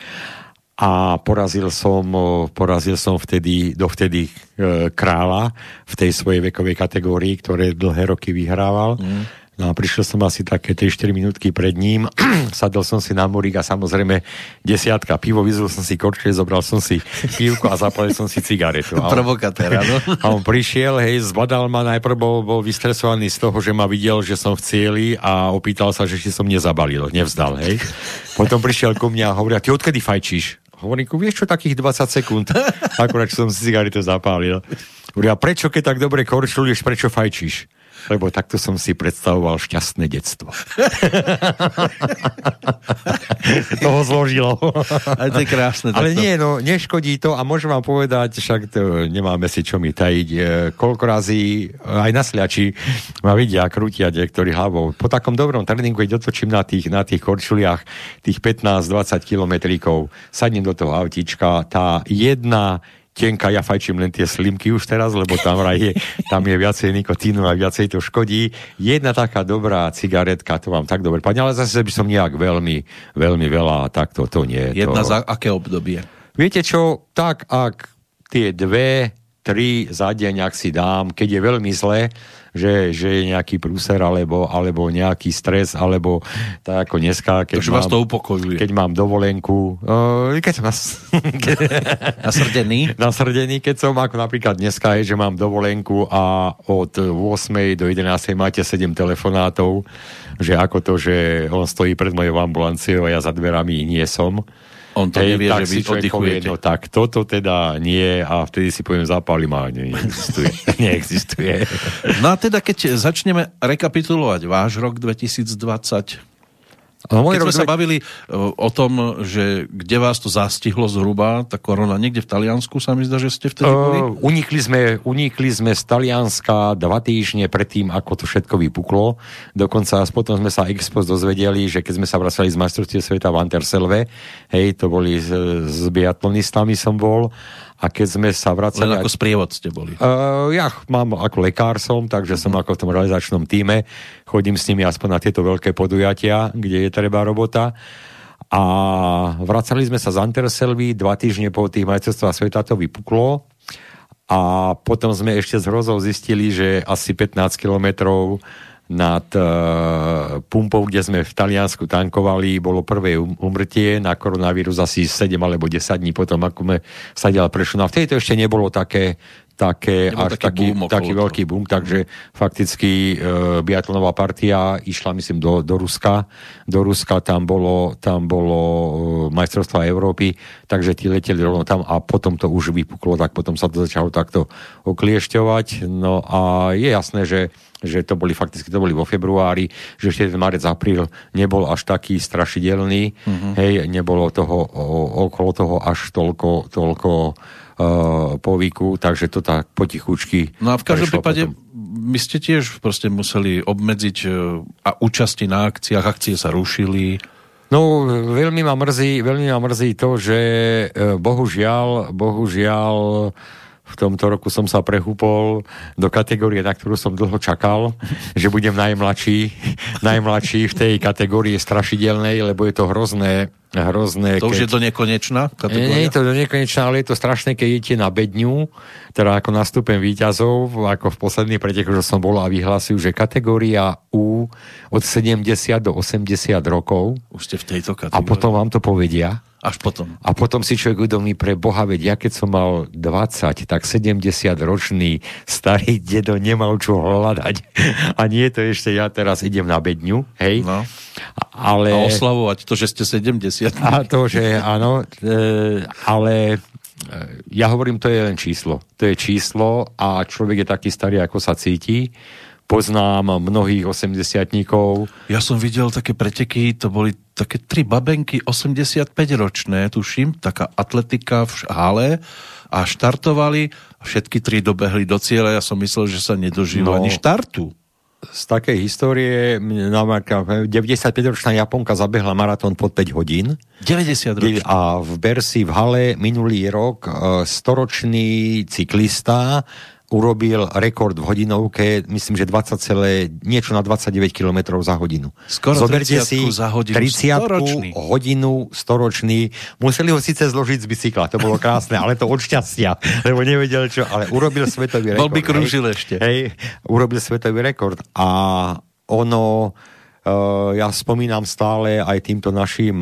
Speaker 2: a porazil som, porazil som vtedy, dovtedy e, kráľa v tej svojej vekovej kategórii, ktoré dlhé roky vyhrával. Mm No a prišiel som asi také 3-4 minútky pred ním, sadol som si na morík a samozrejme desiatka pivo, vyzul som si korčie, zobral som si pivku a zapalil som si cigaretu.
Speaker 1: A on, no?
Speaker 2: A on prišiel, hej, zbadal ma, najprv bol, bol vystresovaný z toho, že ma videl, že som v cieli a opýtal sa, že či som nezabalil, nevzdal, hej. Potom prišiel ku mňa a hovorí, ty odkedy fajčíš? Hovorím, vieš čo, takých 20 sekúnd. Akurát, som si cigaretu zapálil. Hovorí, a prečo, keď tak dobre korčuluješ, prečo fajčíš? Lebo takto som si predstavoval šťastné detstvo. to ho zložilo.
Speaker 1: Ale to je krásne.
Speaker 2: Ale nie, no, neškodí to a môžem vám povedať, však to nemáme si čo mi tajiť, e, koľko razy aj na sľači ma vidia krútia niektorí hlavou. Po takom dobrom tréningu, keď otočím na tých, na tých korčuliach tých 15-20 kilometríkov, sadnem do toho autíčka, tá jedna tenka, ja fajčím len tie slimky už teraz, lebo tam je, tam je viacej nikotínu a viacej to škodí. Jedna taká dobrá cigaretka, to vám tak dobre padne, ale zase by som nejak veľmi, veľmi veľa, tak to, to nie.
Speaker 1: Jedna
Speaker 2: to...
Speaker 1: za aké obdobie?
Speaker 2: Viete čo, tak ak tie dve, tri za deň, ak si dám, keď je veľmi zle, že, že je nejaký prúser alebo, alebo nejaký stres, alebo tak ako dneska, keď
Speaker 1: Takže
Speaker 2: mám,
Speaker 1: vás to upokojuje.
Speaker 2: Keď mám dovolenku, uh, keď som nas...
Speaker 1: nasrdený?
Speaker 2: nasrdený, keď som ako napríklad dneska je, že mám dovolenku a od 8. do 11. máte 7 telefonátov, že ako to, že on stojí pred mojou ambulanciou a ja za dverami nie som
Speaker 1: on to Hej, nevie,
Speaker 2: tak
Speaker 1: že vy oddychujete.
Speaker 2: no tak toto teda nie a vtedy si poviem zapálim a neexistuje. neexistuje.
Speaker 1: No a teda keď začneme rekapitulovať váš rok 2020, No, Keď sme sa bavili e, o tom, že kde vás to zastihlo zhruba, tá korona, niekde v Taliansku sa mi zdá, že ste vtedy boli? Uh,
Speaker 2: unikli, sme, unikli sme z Talianska dva týždne predtým, ako to všetko vypuklo. Dokonca potom sme sa expos dozvedeli, že keď sme sa vracali z majstrovstiev sveta v Anterselve, hej, to boli s, s biatlonistami som bol, a keď sme sa vracali...
Speaker 1: Len ako sprievod ste boli.
Speaker 2: Uh, ja mám ako lekár som, takže som ako v tom realizačnom týme. Chodím s nimi aspoň na tieto veľké podujatia, kde je treba robota. A vracali sme sa z Anterselvy, dva týždne po tých majstrovstvách sveta to vypuklo. A potom sme ešte z hrozou zistili, že asi 15 kilometrov nad uh, pumpou, kde sme v Taliansku tankovali, bolo prvé um, umrtie na koronavírus asi 7 alebo 10 dní potom, ako sme sa ďalej prešli. No a vtedy to ešte nebolo také, také až taký, taký, taký veľký boom, takže fakticky uh, biatlonová partia išla, myslím, do, do Ruska. Do Ruska tam bolo, tam bolo uh, majstrovstva Európy, takže tí leteli rovno tam a potom to už vypuklo, tak potom sa to začalo takto okliešťovať. No a je jasné, že že to boli fakticky, to boli vo februári, že ešte ten marec, apríl nebol až taký strašidelný, mm-hmm. hej, nebolo toho o, okolo toho až toľko, toľko uh, povyku, takže to tak potichučky.
Speaker 1: No a v každom prípade potom. my ste tiež proste museli obmedziť uh, a účasti na akciách, akcie sa rušili.
Speaker 2: No, veľmi ma mrzí, veľmi ma mrzí to, že uh, bohužiaľ, bohužiaľ v tomto roku som sa prehúpol do kategórie, na ktorú som dlho čakal, že budem najmladší, najmladší v tej kategórii strašidelnej, lebo je to hrozné, hrozné.
Speaker 1: To keď... už je do nekonečná kategória?
Speaker 2: Nie je to do nekonečná, ale je to strašné, keď idete na bedňu, teda ako nastúpem výťazov, ako v posledných pretekoch, že som bol a vyhlásil, že kategória U od 70 do 80 rokov.
Speaker 1: Už ste v tejto kategórii.
Speaker 2: A potom vám to povedia
Speaker 1: až potom.
Speaker 2: A potom si človek uvedomí pre Boha, veď ja keď som mal 20, tak 70-ročný starý dedo nemal čo hľadať. A nie to ešte ja teraz idem na bedňu, hej? No. Ale...
Speaker 1: A oslavovať to, že ste 70.
Speaker 2: A to, že áno, e, ale e, ja hovorím, to je len číslo. To je číslo a človek je taký starý, ako sa cíti poznám mnohých 80
Speaker 1: Ja som videl také preteky, to boli také tri babenky 85 ročné, tuším, taká atletika v hale a štartovali a všetky tri dobehli do cieľa. Ja som myslel, že sa nedožijú no, ani štartu.
Speaker 2: Z takej histórie 95-ročná Japonka zabehla maratón pod 5 hodín.
Speaker 1: 90 ročný.
Speaker 2: A v Bersi v hale minulý rok e, storočný cyklista urobil rekord v hodinovke, myslím, že 20 celé, niečo na 29 km za hodinu.
Speaker 1: Skoro Zoberte si za hodinu
Speaker 2: 30 storočný. hodinu storočný. Museli ho síce zložiť z bicykla, to bolo krásne, ale to od šťastia, lebo nevedel čo, ale urobil svetový rekord.
Speaker 1: Bol by krúžil ešte.
Speaker 2: Hej, urobil svetový rekord a ono Uh, ja spomínam stále aj týmto našim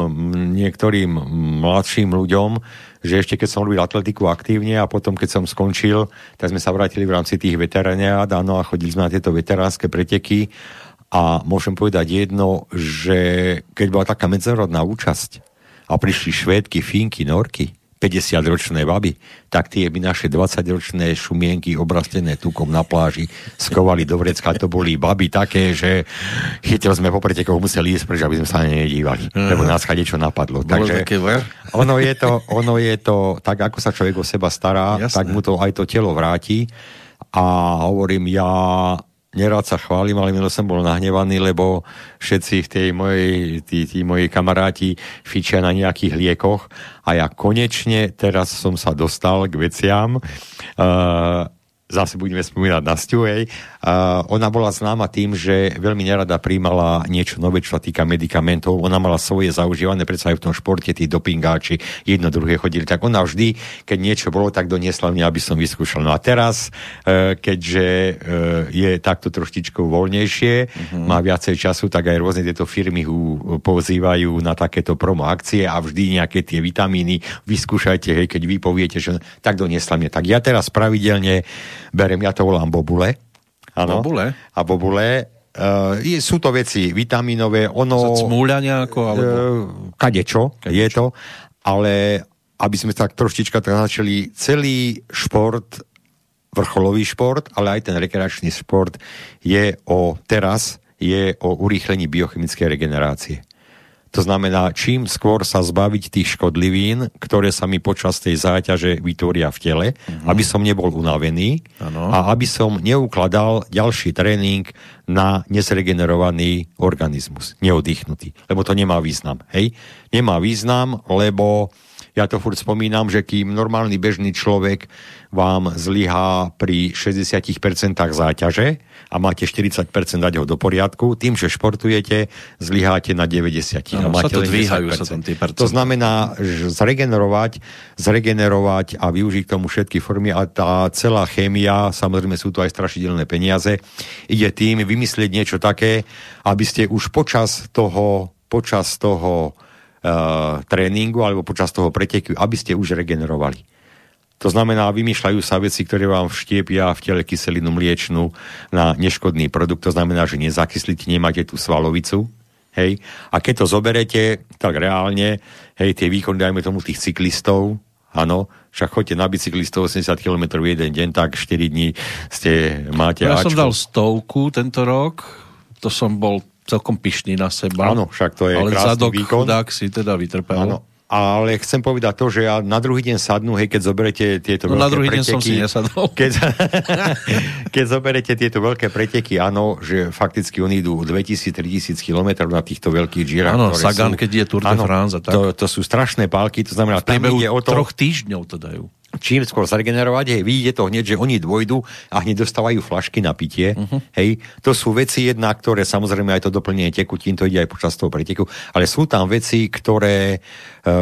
Speaker 2: niektorým mladším ľuďom, že ešte keď som robil atletiku aktívne a potom keď som skončil, tak sme sa vrátili v rámci tých veteraniát áno, a chodili sme na tieto veteránske preteky. A môžem povedať jedno, že keď bola taká medzárodná účasť a prišli švédky, finky, norky, 50-ročné baby, tak tie by naše 20-ročné šumienky obrastené tukom na pláži skovali do vrecka. To boli baby také, že chytil sme po pretekoch museli ísť preč, aby sme sa na ne nedívali. Lebo nás niečo napadlo.
Speaker 1: Bolo Takže
Speaker 2: ono, je to, ono je to, tak ako sa človek o seba stará, Jasné. tak mu to aj to telo vráti. A hovorím, ja nerad sa chválim, ale milo som bol nahnevaný, lebo všetci tej mojej, tí, tí moji kamaráti fičia na nejakých liekoch a ja konečne teraz som sa dostal k veciam. Uh, zase budeme spomínať na hej. Ona bola známa tým, že veľmi nerada príjmala niečo nové, čo sa týka medikamentov. Ona mala svoje zaužívané, predsa aj v tom športe, tí dopingáči jedno druhé chodili. Tak ona vždy, keď niečo bolo, tak doniesla mňa, aby som vyskúšal. No a teraz, uh, keďže uh, je takto troštičkou voľnejšie, uh-huh. má viacej času, tak aj rôzne tieto firmy ho pozývajú na takéto promo akcie a vždy nejaké tie vitamíny vyskúšajte, hej, keď vy poviete, že tak doniesla mňa. Tak ja teraz pravidelne berem, ja to volám bobule.
Speaker 1: Ano. Bobule?
Speaker 2: A bobule Uh, je, sú to veci vitamínové, ono...
Speaker 1: Cmúľa nejako, alebo... Uh,
Speaker 2: kadečo, kadečo, je to, ale aby sme tak troštička tak začali, celý šport, vrcholový šport, ale aj ten rekreačný šport je o teraz, je o urýchlení biochemickej regenerácie. To znamená, čím skôr sa zbaviť tých škodlivín, ktoré sa mi počas tej záťaže vytvoria v tele, mm-hmm. aby som nebol unavený ano. a aby som neukladal ďalší tréning na nesregenerovaný organizmus, neoddychnutý. Lebo to nemá význam. Hej? Nemá význam, lebo ja to furt spomínam, že kým normálny bežný človek vám zlyhá pri 60% záťaže a máte 40% dať ho do poriadku, tým, že športujete, zlyháte na 90%.
Speaker 1: No, máte sa to dvíhajú sa tam tie
Speaker 2: To znamená, že zregenerovať, zregenerovať a využiť k tomu všetky formy a tá celá chémia, samozrejme sú to aj strašidelné peniaze, ide tým vymyslieť niečo také, aby ste už počas toho, počas toho tréningu alebo počas toho preteku, aby ste už regenerovali. To znamená, vymýšľajú sa veci, ktoré vám vštiepia v tele kyselinu mliečnú na neškodný produkt. To znamená, že nezakyslíte, nemáte tú svalovicu. Hej. A keď to zoberete, tak reálne, hej, tie výkony, dajme tomu tých cyklistov, áno, však chodte na bicykli 180 km jeden deň, tak 4 dní ste, máte
Speaker 1: Ja Ačko. som dal stovku tento rok, to som bol celkom pyšný na seba.
Speaker 2: Áno, však to je
Speaker 1: Ale
Speaker 2: krásny
Speaker 1: zadok
Speaker 2: výkon.
Speaker 1: chudák si teda vytrpel. Áno,
Speaker 2: ale chcem povedať to, že ja na druhý deň sadnú, hej, keď zoberete tieto
Speaker 1: no,
Speaker 2: veľké
Speaker 1: na druhý
Speaker 2: preteky,
Speaker 1: deň som si nesadol.
Speaker 2: Keď, keď zoberete tieto veľké preteky, áno, že fakticky oni idú 2000-3000 km na týchto veľkých džírach.
Speaker 1: Áno, Sagan, sú, keď je Tour de France a tak.
Speaker 2: To, to sú strašné pálky, to znamená,
Speaker 1: tam ide o to... troch týždňov to dajú
Speaker 2: čím skôr zregenerovať, hej, vidíte to hneď, že oni dvojdu a hneď dostávajú flašky na pitie, uh-huh. hej, to sú veci jedna, ktoré samozrejme aj to doplnenie tekutín, to ide aj počas toho preteku, ale sú tam veci, ktoré e,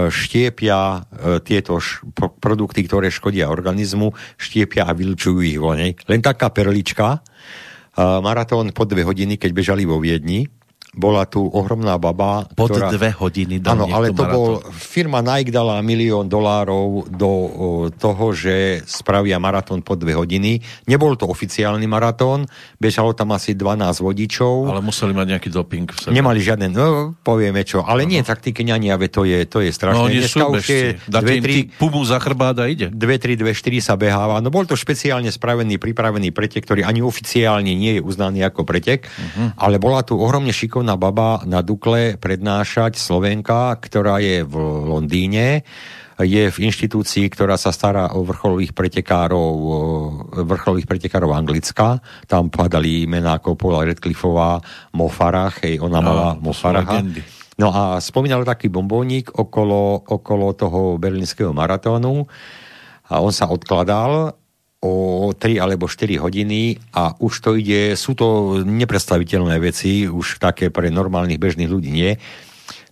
Speaker 2: štiepia e, tieto š, produkty, ktoré škodia organizmu, štiepia a vylčujú ich von, hej. Len taká perlička, e, maratón po dve hodiny, keď bežali vo Viedni, bola tu ohromná baba.
Speaker 1: Pod ktorá, dve hodiny
Speaker 2: Áno, ale to maratón. bol, firma Nike dala milión dolárov do o, toho, že spravia maratón po dve hodiny. Nebol to oficiálny maratón, bežalo tam asi 12 vodičov.
Speaker 1: Ale museli mať nejaký doping v
Speaker 2: sebe. Nemali žiadne, no povieme čo, ale ano. nie taktiky ani, ale to je, to je strašné.
Speaker 1: No oni sú bežci. Dáte 2, 3, pumu za chrbát a ide.
Speaker 2: 2, 3, 2, 4 sa beháva. No bol to špeciálne spravený, pripravený pretek, ktorý ani oficiálne nie je uznaný ako pretek, uh-huh. ale bola tu ohromne šikovná šikovná baba na Dukle prednášať Slovenka, ktorá je v Londýne je v inštitúcii, ktorá sa stará o vrcholových pretekárov, vrcholových pretekárov Anglicka. Tam padali mená ako Paula Redcliffová, Mofarach, hej, ona no, mala Mofaraha. No a spomínal taký bombónik okolo, okolo toho berlínskeho maratónu a on sa odkladal o 3 alebo 4 hodiny a už to ide, sú to nepredstaviteľné veci, už také pre normálnych bežných ľudí nie.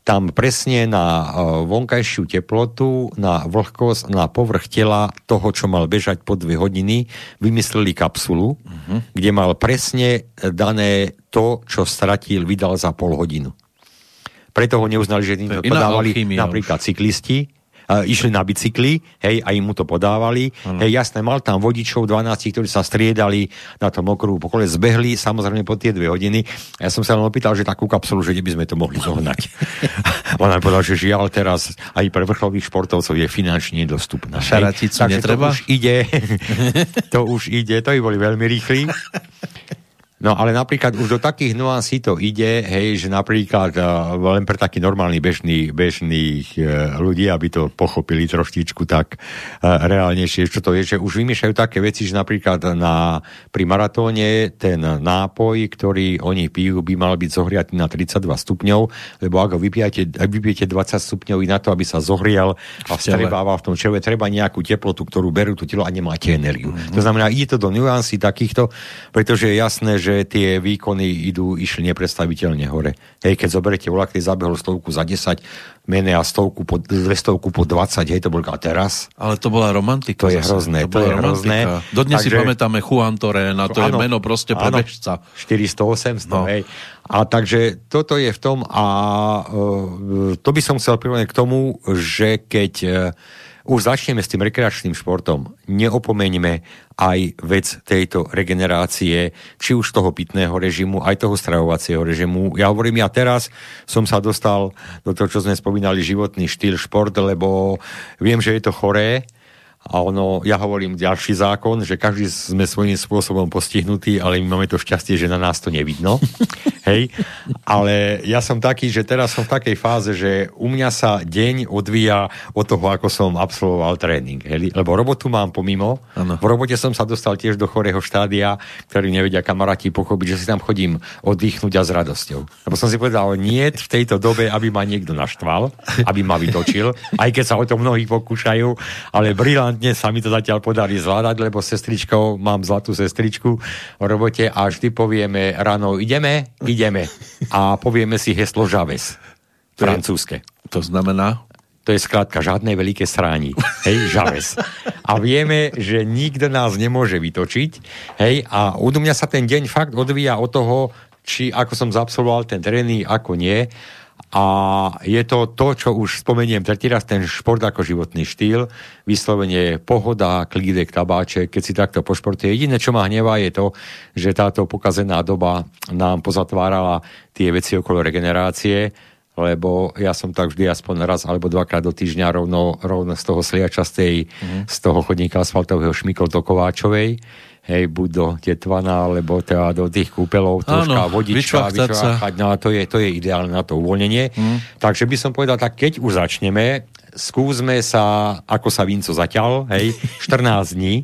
Speaker 2: Tam presne na e, vonkajšiu teplotu, na vlhkosť, na povrch tela toho, čo mal bežať po 2 hodiny, vymysleli kapsulu, uh-huh. kde mal presne dané to, čo stratil, vydal za pol hodinu. Preto ho neuznali, že to podávali napríklad už. cyklisti, išli na bicykli, hej, a im mu to podávali. Ano. Hej, jasné, mal tam vodičov 12, ktorí sa striedali na tom okruhu pokole, zbehli samozrejme po tie dve hodiny. Ja som sa len opýtal, že takú kapsulu, že by sme to mohli zohnať. On nám povedal, že žiaľ teraz aj pre vrcholových športovcov je finančne nedostupná.
Speaker 1: Šaraticu netreba?
Speaker 2: To už ide, to už ide, to by boli veľmi rýchli. No ale napríklad už do takých nuansí to ide, hej, že napríklad uh, len pre taký normálny bežný, bežných uh, ľudí, aby to pochopili troštičku tak uh, reálnejšie, čo to je, že už vymýšľajú také veci, že napríklad na, pri maratóne ten nápoj, ktorý oni pijú, by mal byť zohriatý na 32 stupňov, lebo ak ho vypijete, ak vypijete 20 stupňov na to, aby sa zohrial a vstrebával v tom čele, treba nejakú teplotu, ktorú berú to telo a nemáte energiu. Mm-hmm. To znamená, ide to do nuansí takýchto, pretože je jasné, že tie výkony idú, išli nepredstaviteľne hore. Hej, keď zoberete vlak, keď zabehol stovku za 10, mene a stovku po, stovku po 20, hej, to bol a teraz.
Speaker 1: Ale to bola romantika.
Speaker 2: To je hrozné, to, to je hrozné.
Speaker 1: Dodnes Takže, si pamätáme Juan Torena, to áno, je meno proste pre bežca.
Speaker 2: 400-800, no. hej. A takže toto je v tom a uh, to by som chcel pripomenúť k tomu, že keď uh, už začneme s tým rekreačným športom, neopomeňme aj vec tejto regenerácie, či už toho pitného režimu, aj toho stravovacieho režimu. Ja hovorím, ja teraz som sa dostal do toho, čo sme spomínali, životný štýl, šport, lebo viem, že je to choré, a ono, ja hovorím ďalší zákon, že každý sme svojím spôsobom postihnutí, ale my máme to šťastie, že na nás to nevidno. Hej. Ale ja som taký, že teraz som v takej fáze, že u mňa sa deň odvíja od toho, ako som absolvoval tréning. Hej. Lebo robotu mám pomimo. Ano. V robote som sa dostal tiež do chorého štádia, ktorý nevedia kamaráti pochopiť, že si tam chodím oddychnúť a s radosťou. Lebo som si povedal, nie v tejto dobe, aby ma niekto naštval, aby ma vytočil, aj keď sa o to mnohí pokúšajú, ale brilant brilantne sa mi to zatiaľ podarí zvládať, lebo sestričkou, mám zlatú sestričku v robote a vždy povieme ráno ideme, ideme a povieme si heslo Žaves, francúzske.
Speaker 1: To znamená?
Speaker 2: To je skrátka žiadne veľké srání. Hej, žaves. A vieme, že nikto nás nemôže vytočiť. Hej, a od mňa sa ten deň fakt odvíja od toho, či ako som zabsolvoval ten tréning, ako nie. A je to to, čo už spomeniem tretí raz, ten šport ako životný štýl, vyslovene pohoda, klídek, tabáček, keď si takto pošportuje. Jediné, čo ma hnevá, je to, že táto pokazená doba nám pozatvárala tie veci okolo regenerácie, lebo ja som tak vždy aspoň raz alebo dvakrát do týždňa rovno, rovno z toho sliača z, tej, mm. z toho chodníka asfaltového šmykol do Kováčovej hej, buď do tetvana, alebo teda do tých kúpelov, troška Áno, vodička, vyčvachať, no a to je, to je ideálne na to uvoľnenie. Mm. Takže by som povedal, tak keď už začneme, skúsme sa, ako sa Vinco zaťal, hej, 14 dní,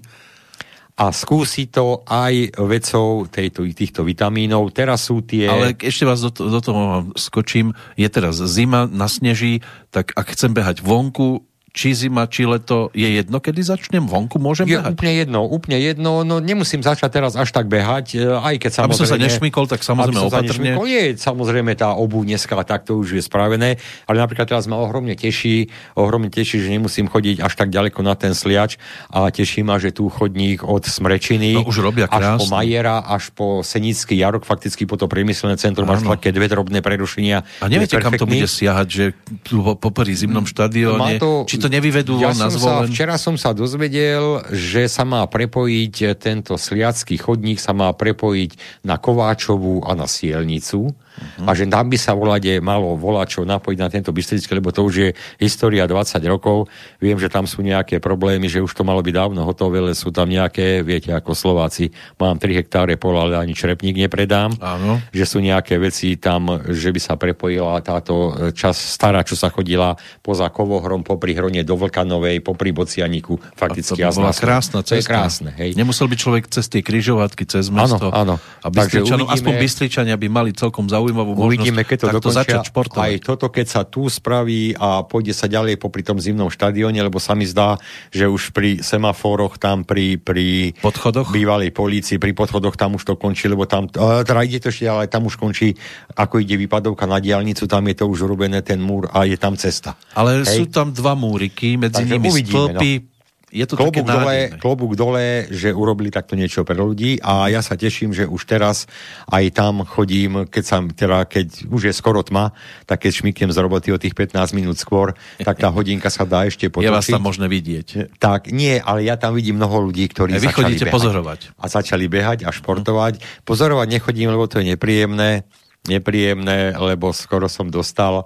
Speaker 2: a skúsi to aj vecou tejto, týchto vitamínov. Teraz sú tie...
Speaker 1: Ale ešte vás do, do toho skočím. Je teraz zima, nasneží, tak ak chcem behať vonku, či zima, či leto, je jedno, kedy začnem? Vonku, môžem
Speaker 2: je
Speaker 1: behať?
Speaker 2: úplne jedno, úplne jedno, no nemusím začať teraz až tak behať, e, aj keď samozrejme...
Speaker 1: Aby som sa nešmykol, tak samozrejme aby opatrne.
Speaker 2: Nešmykol, je samozrejme tá obu dneska takto už je spravené, ale napríklad teraz ma ohromne teší, ohromne teší, že nemusím chodiť až tak ďaleko na ten sliač a teší ma, že tu chodník od Smrečiny
Speaker 1: no, už robia
Speaker 2: až po Majera, až po Senický jarok, fakticky po to priemyselné centrum, až také dve drobné prerušenia.
Speaker 1: A neviete, kam to bude siahať, že tu popri zimnom štadióne, to, či to nevyvedú
Speaker 2: ja na zvolen? Sa, včera som sa dozvedel, že sa má prepojiť tento sliacký chodník, sa má prepojiť na Kováčovú a na Sielnicu uh-huh. a že tam by sa volade malo volačo napojiť na tento Bystrický, lebo to už je história 20 rokov. Viem, že tam sú nejaké problémy, že už to malo byť dávno hotové, ale sú tam nejaké, viete, ako Slováci, mám 3 hektáre pola, ale ani črepník nepredám.
Speaker 1: Áno.
Speaker 2: Že sú nejaké veci tam, že by sa prepojila táto čas stará, čo sa chodila poza Kovohrom, popri štadióne do Vlkanovej, popri Bocianiku, fakticky.
Speaker 1: A to by bola krásna cesta.
Speaker 2: To je krásne, hej.
Speaker 1: Nemusel by človek cez tie križovatky, cez mesto.
Speaker 2: Áno, áno.
Speaker 1: A Bystričanov, uvidíme, aspoň Bystričania by mali celkom zaujímavú možnosť
Speaker 2: uvidíme, keď to
Speaker 1: takto
Speaker 2: dokončia,
Speaker 1: začať športovať.
Speaker 2: Aj toto, keď sa tu spraví a pôjde sa ďalej popri tom zimnom štadióne, lebo sa mi zdá, že už pri semaforoch tam pri, pri
Speaker 1: podchodoch?
Speaker 2: bývalej polícii, pri podchodoch tam už to končí, lebo tam, teda ide to ešte, ale tam už končí, ako ide vypadovka na diálnicu, tam je to už urobené ten múr a je tam cesta.
Speaker 1: Ale Hej. sú tam dva múriky, medzi Takže nimi uvidíme, stĺpy, no je to
Speaker 2: klobúk také dole, klobúk dole, že urobili takto niečo pre ľudí a ja sa teším, že už teraz aj tam chodím, keď, sa, teda, keď už je skoro tma, tak keď šmiknem z roboty o tých 15 minút skôr, tak tá hodinka sa dá ešte potočiť.
Speaker 1: Je vás tam možné vidieť.
Speaker 2: Tak, nie, ale ja tam vidím mnoho ľudí, ktorí
Speaker 1: Vy začali behať. pozorovať.
Speaker 2: A začali behať a športovať. Pozorovať nechodím, lebo to je nepríjemné. Nepríjemné, lebo skoro som dostal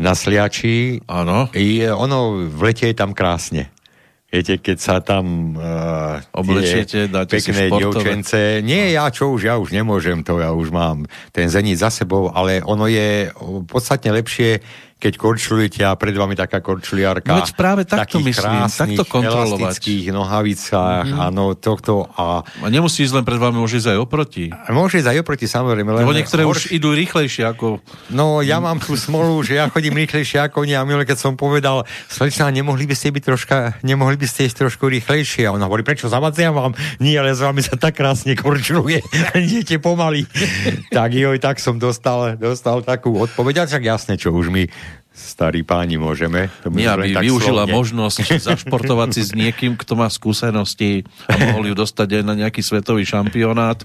Speaker 2: na sliači.
Speaker 1: Áno.
Speaker 2: I ono v lete je tam krásne. Viete, keď sa tam uh,
Speaker 1: oblečiete, dáte
Speaker 2: pekné
Speaker 1: si
Speaker 2: dievčence. Nie, ja čo už, ja už nemôžem to, ja už mám ten zenit za sebou, ale ono je podstatne lepšie keď korčulujete a pred vami taká korčuliarka.
Speaker 1: Veď práve takto myslím, takto kontrolovať.
Speaker 2: nohavicách, mm. áno, tohto a...
Speaker 1: A nemusí ísť len pred vami, môže ísť aj oproti.
Speaker 2: Môže ísť aj oproti, samozrejme.
Speaker 1: Lebo niektoré horš... už idú rýchlejšie ako...
Speaker 2: No, ja mám tú smolu, že ja chodím rýchlejšie ako nie a milé, keď som povedal, slečná, nemohli by ste byť troška, nemohli by ste ísť trošku rýchlejšie. A ona hovorí, prečo zavadziam vám? Nie, ale s vami sa tak krásne korčuluje. Idete pomaly. tak joj, tak som dostal, dostal takú odpoveď. A však jasné, čo už mi starí páni môžeme.
Speaker 1: To My, aby využila slovne. možnosť zašportovať si s niekým, kto má skúsenosti a mohol ju dostať aj na nejaký svetový šampionát.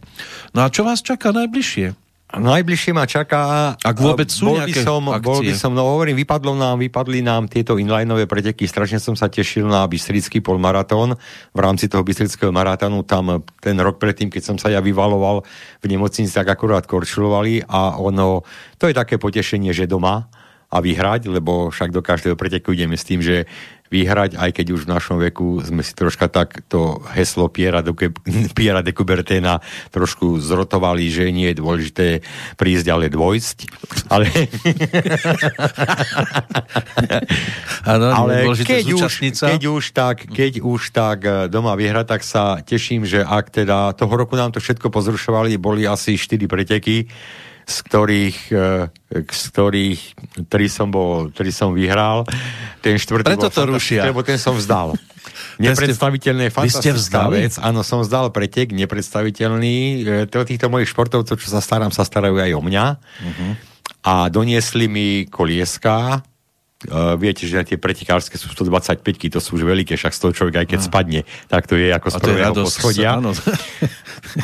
Speaker 1: No a čo vás čaká najbližšie?
Speaker 2: Najbližšie ma čaká...
Speaker 1: Ak vôbec sú
Speaker 2: bol by som,
Speaker 1: akcie?
Speaker 2: Bol by som, no hovorím, vypadlo nám, vypadli nám tieto inlineové preteky, strašne som sa tešil na Bystrický polmaratón. V rámci toho Bystrického maratónu tam ten rok predtým, keď som sa ja vyvaloval v nemocnici, tak akurát korčulovali a ono, to je také potešenie, že doma a vyhrať, lebo však do každého preteku ideme s tým, že vyhrať, aj keď už v našom veku sme si troška tak to heslo Piera de, Piera de trošku zrotovali, že nie je dôležité prísť, ale dvojsť. Ale,
Speaker 1: ano, ale
Speaker 2: keď, už, keď, už tak, keď už tak eh, doma vyhrať, tak sa teším, že ak teda toho roku nám to všetko pozrušovali, boli asi 4 preteky, z ktorých, e, z ktorých tri som bol, tri som vyhral. Ten štvrtý
Speaker 1: Preto to rušia.
Speaker 2: Lebo ten som vzdal. Nepredstaviteľné, fantastická vec. Áno, som vzdal pretek, nepredstaviteľný. E, týchto mojich športovcov, čo sa starám, sa starajú aj o mňa. Uh-huh. A doniesli mi kolieska, Uh, viete, že tie pretekárske sú 125 to sú už veľké, však z toho človek aj keď no. spadne, tak to je ako z prvého poschodia.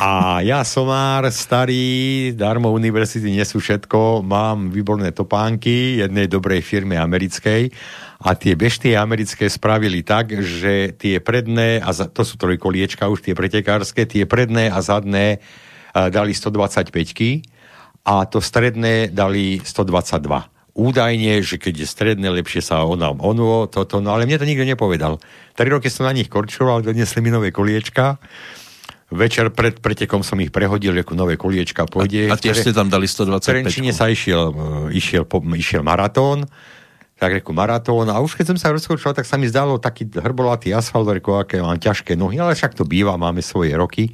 Speaker 2: A ja somár, starý, darmo univerzity nesú všetko, mám výborné topánky jednej dobrej firmy americkej a tie beštie americké spravili tak, že tie predné, a za, to sú trojkoliečka už tie pretekárske, tie predné a zadné uh, dali 125 a to stredné dali 122 údajne, že keď je stredné, lepšie sa onám ono, toto, no ale mne to nikto nepovedal. Tri roky som na nich korčoval, donesli mi nové koliečka, večer pred pretekom som ich prehodil, ako nové koliečka pôjde.
Speaker 1: A, a tiež ste tam dali 125. V
Speaker 2: Trenčine sa išiel, e, išiel, po, išiel maratón, tak reku maratón a už keď som sa rozkročil, tak sa mi zdalo taký hrbolatý asfalt, reku, aké mám ťažké nohy, ale však to býva, máme svoje roky.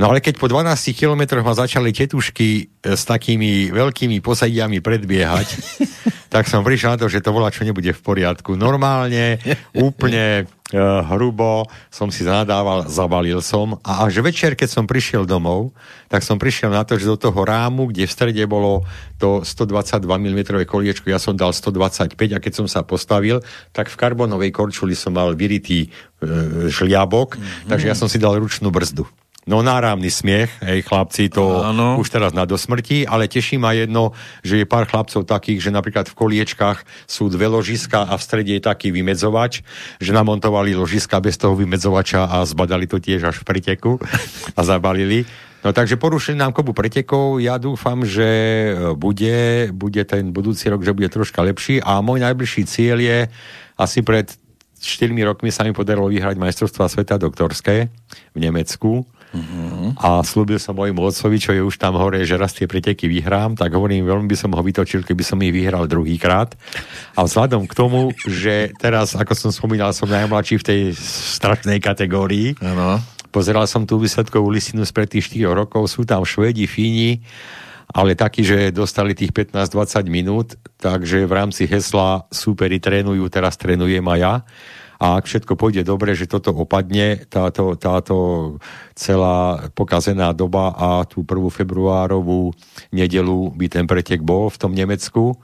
Speaker 2: No ale keď po 12 kilometroch ma začali tetušky e, s takými veľkými posadiami predbiehať, tak som prišiel na to, že to volá, čo nebude v poriadku. Normálne, úplne uh, hrubo som si zanadával, zabalil som a až večer, keď som prišiel domov, tak som prišiel na to, že do toho rámu, kde v strede bolo to 122 mm koliečko, ja som dal 125 a keď som sa postavil, tak v karbonovej korčuli som mal vyritý uh, žliabok, mm-hmm. takže ja som si dal ručnú brzdu. No náramný smiech, hej, chlapci, to ano. už teraz na dosmrti, ale teší ma jedno, že je pár chlapcov takých, že napríklad v koliečkách sú dve ložiska a v strede je taký vymedzovač, že namontovali ložiska bez toho vymedzovača a zbadali to tiež až v priteku a zabalili. No takže porušili nám kopu pretekov, ja dúfam, že e, bude, bude ten budúci rok, že bude troška lepší a môj najbližší cieľ je asi pred 4 rokmi sa mi podarilo vyhrať majstrovstvá sveta doktorské v Nemecku Uh-huh. A slúbil som mojim otcovi, čo je už tam hore, že raz tie preteky vyhrám, tak hovorím, veľmi by som ho vytočil, keby som ich vyhral druhýkrát. A vzhľadom k tomu, že teraz, ako som spomínal, som najmladší v tej strašnej kategórii, ano. pozeral som tú výsledkovú listinu spred tých 4 rokov, sú tam Švedi, Fíni, ale takí, že dostali tých 15-20 minút, takže v rámci hesla súperi trénujú, teraz trénujem aj ja a ak všetko pôjde dobre, že toto opadne, táto, táto celá pokazená doba a tú 1. februárovú nedelu by ten pretek bol v tom Nemecku,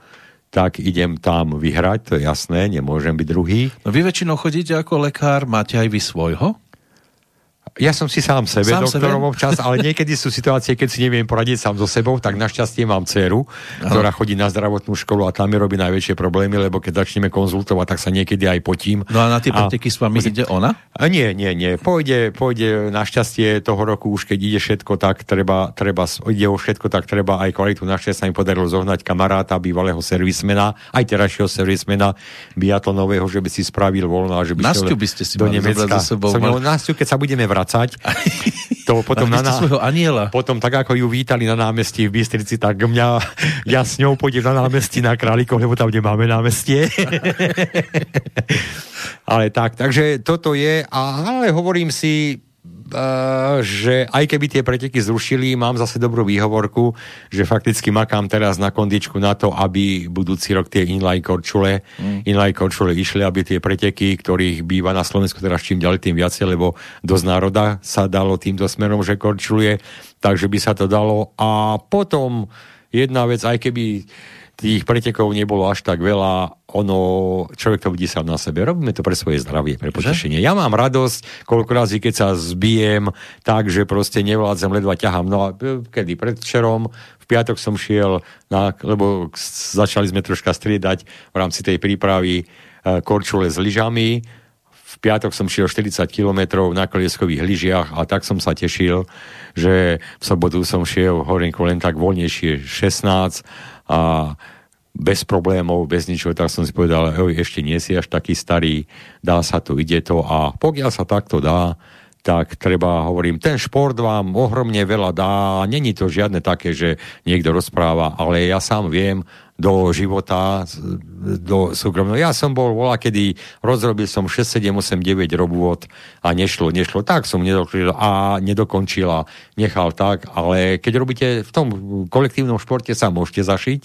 Speaker 2: tak idem tam vyhrať, to je jasné, nemôžem byť druhý.
Speaker 1: No vy väčšinou chodíte ako lekár, máte aj vy svojho?
Speaker 2: Ja som si sám sebe sám doktorom sebe? občas, ale niekedy sú situácie, keď si neviem poradiť sám so sebou, tak našťastie mám dceru, Aha. ktorá chodí na zdravotnú školu a tam mi robí najväčšie problémy, lebo keď začneme konzultovať, tak sa niekedy aj potím.
Speaker 1: No a na tie preteky s vami ide ona?
Speaker 2: A nie, nie, nie. Pôjde, pôjde našťastie toho roku už, keď ide všetko, tak treba, treba ide o všetko, tak treba aj kvalitu. Našťastie sa mi podarilo zohnať kamaráta, bývalého servismena, aj terajšieho servismena biatlonového, že by si spravil voľno a že by,
Speaker 1: by ste si do Nemecka. Sebou,
Speaker 2: som mal... Nastiu, keď sa budeme vracať vracať. To potom,
Speaker 1: na, svojho aniela.
Speaker 2: potom tak, ako ju vítali na námestí v Bystrici, tak mňa, ja s ňou pôjdem na námestí na Králikoch, lebo tam nemáme námestie. ale tak, takže toto je, a, ale hovorím si, že aj keby tie preteky zrušili, mám zase dobrú výhovorku, že fakticky makám teraz na kondičku na to, aby budúci rok tie inline korčule, mm. inline korčule išli, aby tie preteky, ktorých býva na Slovensku teraz čím ďalej tým viacej, lebo dosť národa sa dalo týmto smerom, že korčuluje, takže by sa to dalo. A potom jedna vec, aj keby tých pretekov nebolo až tak veľa, ono, človek to vidí sám na sebe. Robíme to pre svoje zdravie, pre potešenie. Ja mám radosť, koľko razy, keď sa zbijem tak, že proste nevládzem, ledva ťahám. No a e, kedy predvčerom, v piatok som šiel, na, lebo začali sme troška striedať v rámci tej prípravy e, korčule s lyžami, v piatok som šiel 40 km na kolieskových lyžiach a tak som sa tešil, že v sobotu som šiel horenko len tak voľnejšie 16 a bez problémov, bez ničoho, tak som si povedal, oj, ešte nie si až taký starý, dá sa to, ide to a pokiaľ sa takto dá, tak treba, hovorím, ten šport vám ohromne veľa dá, není to žiadne také, že niekto rozpráva, ale ja sám viem do života, do súkromného. Ja som bol vola, kedy rozrobil som 6, 7, 8, 9 robôt a nešlo, nešlo. Tak som nedokončil a nedokončil a nechal tak, ale keď robíte v tom kolektívnom športe sa môžete zašiť,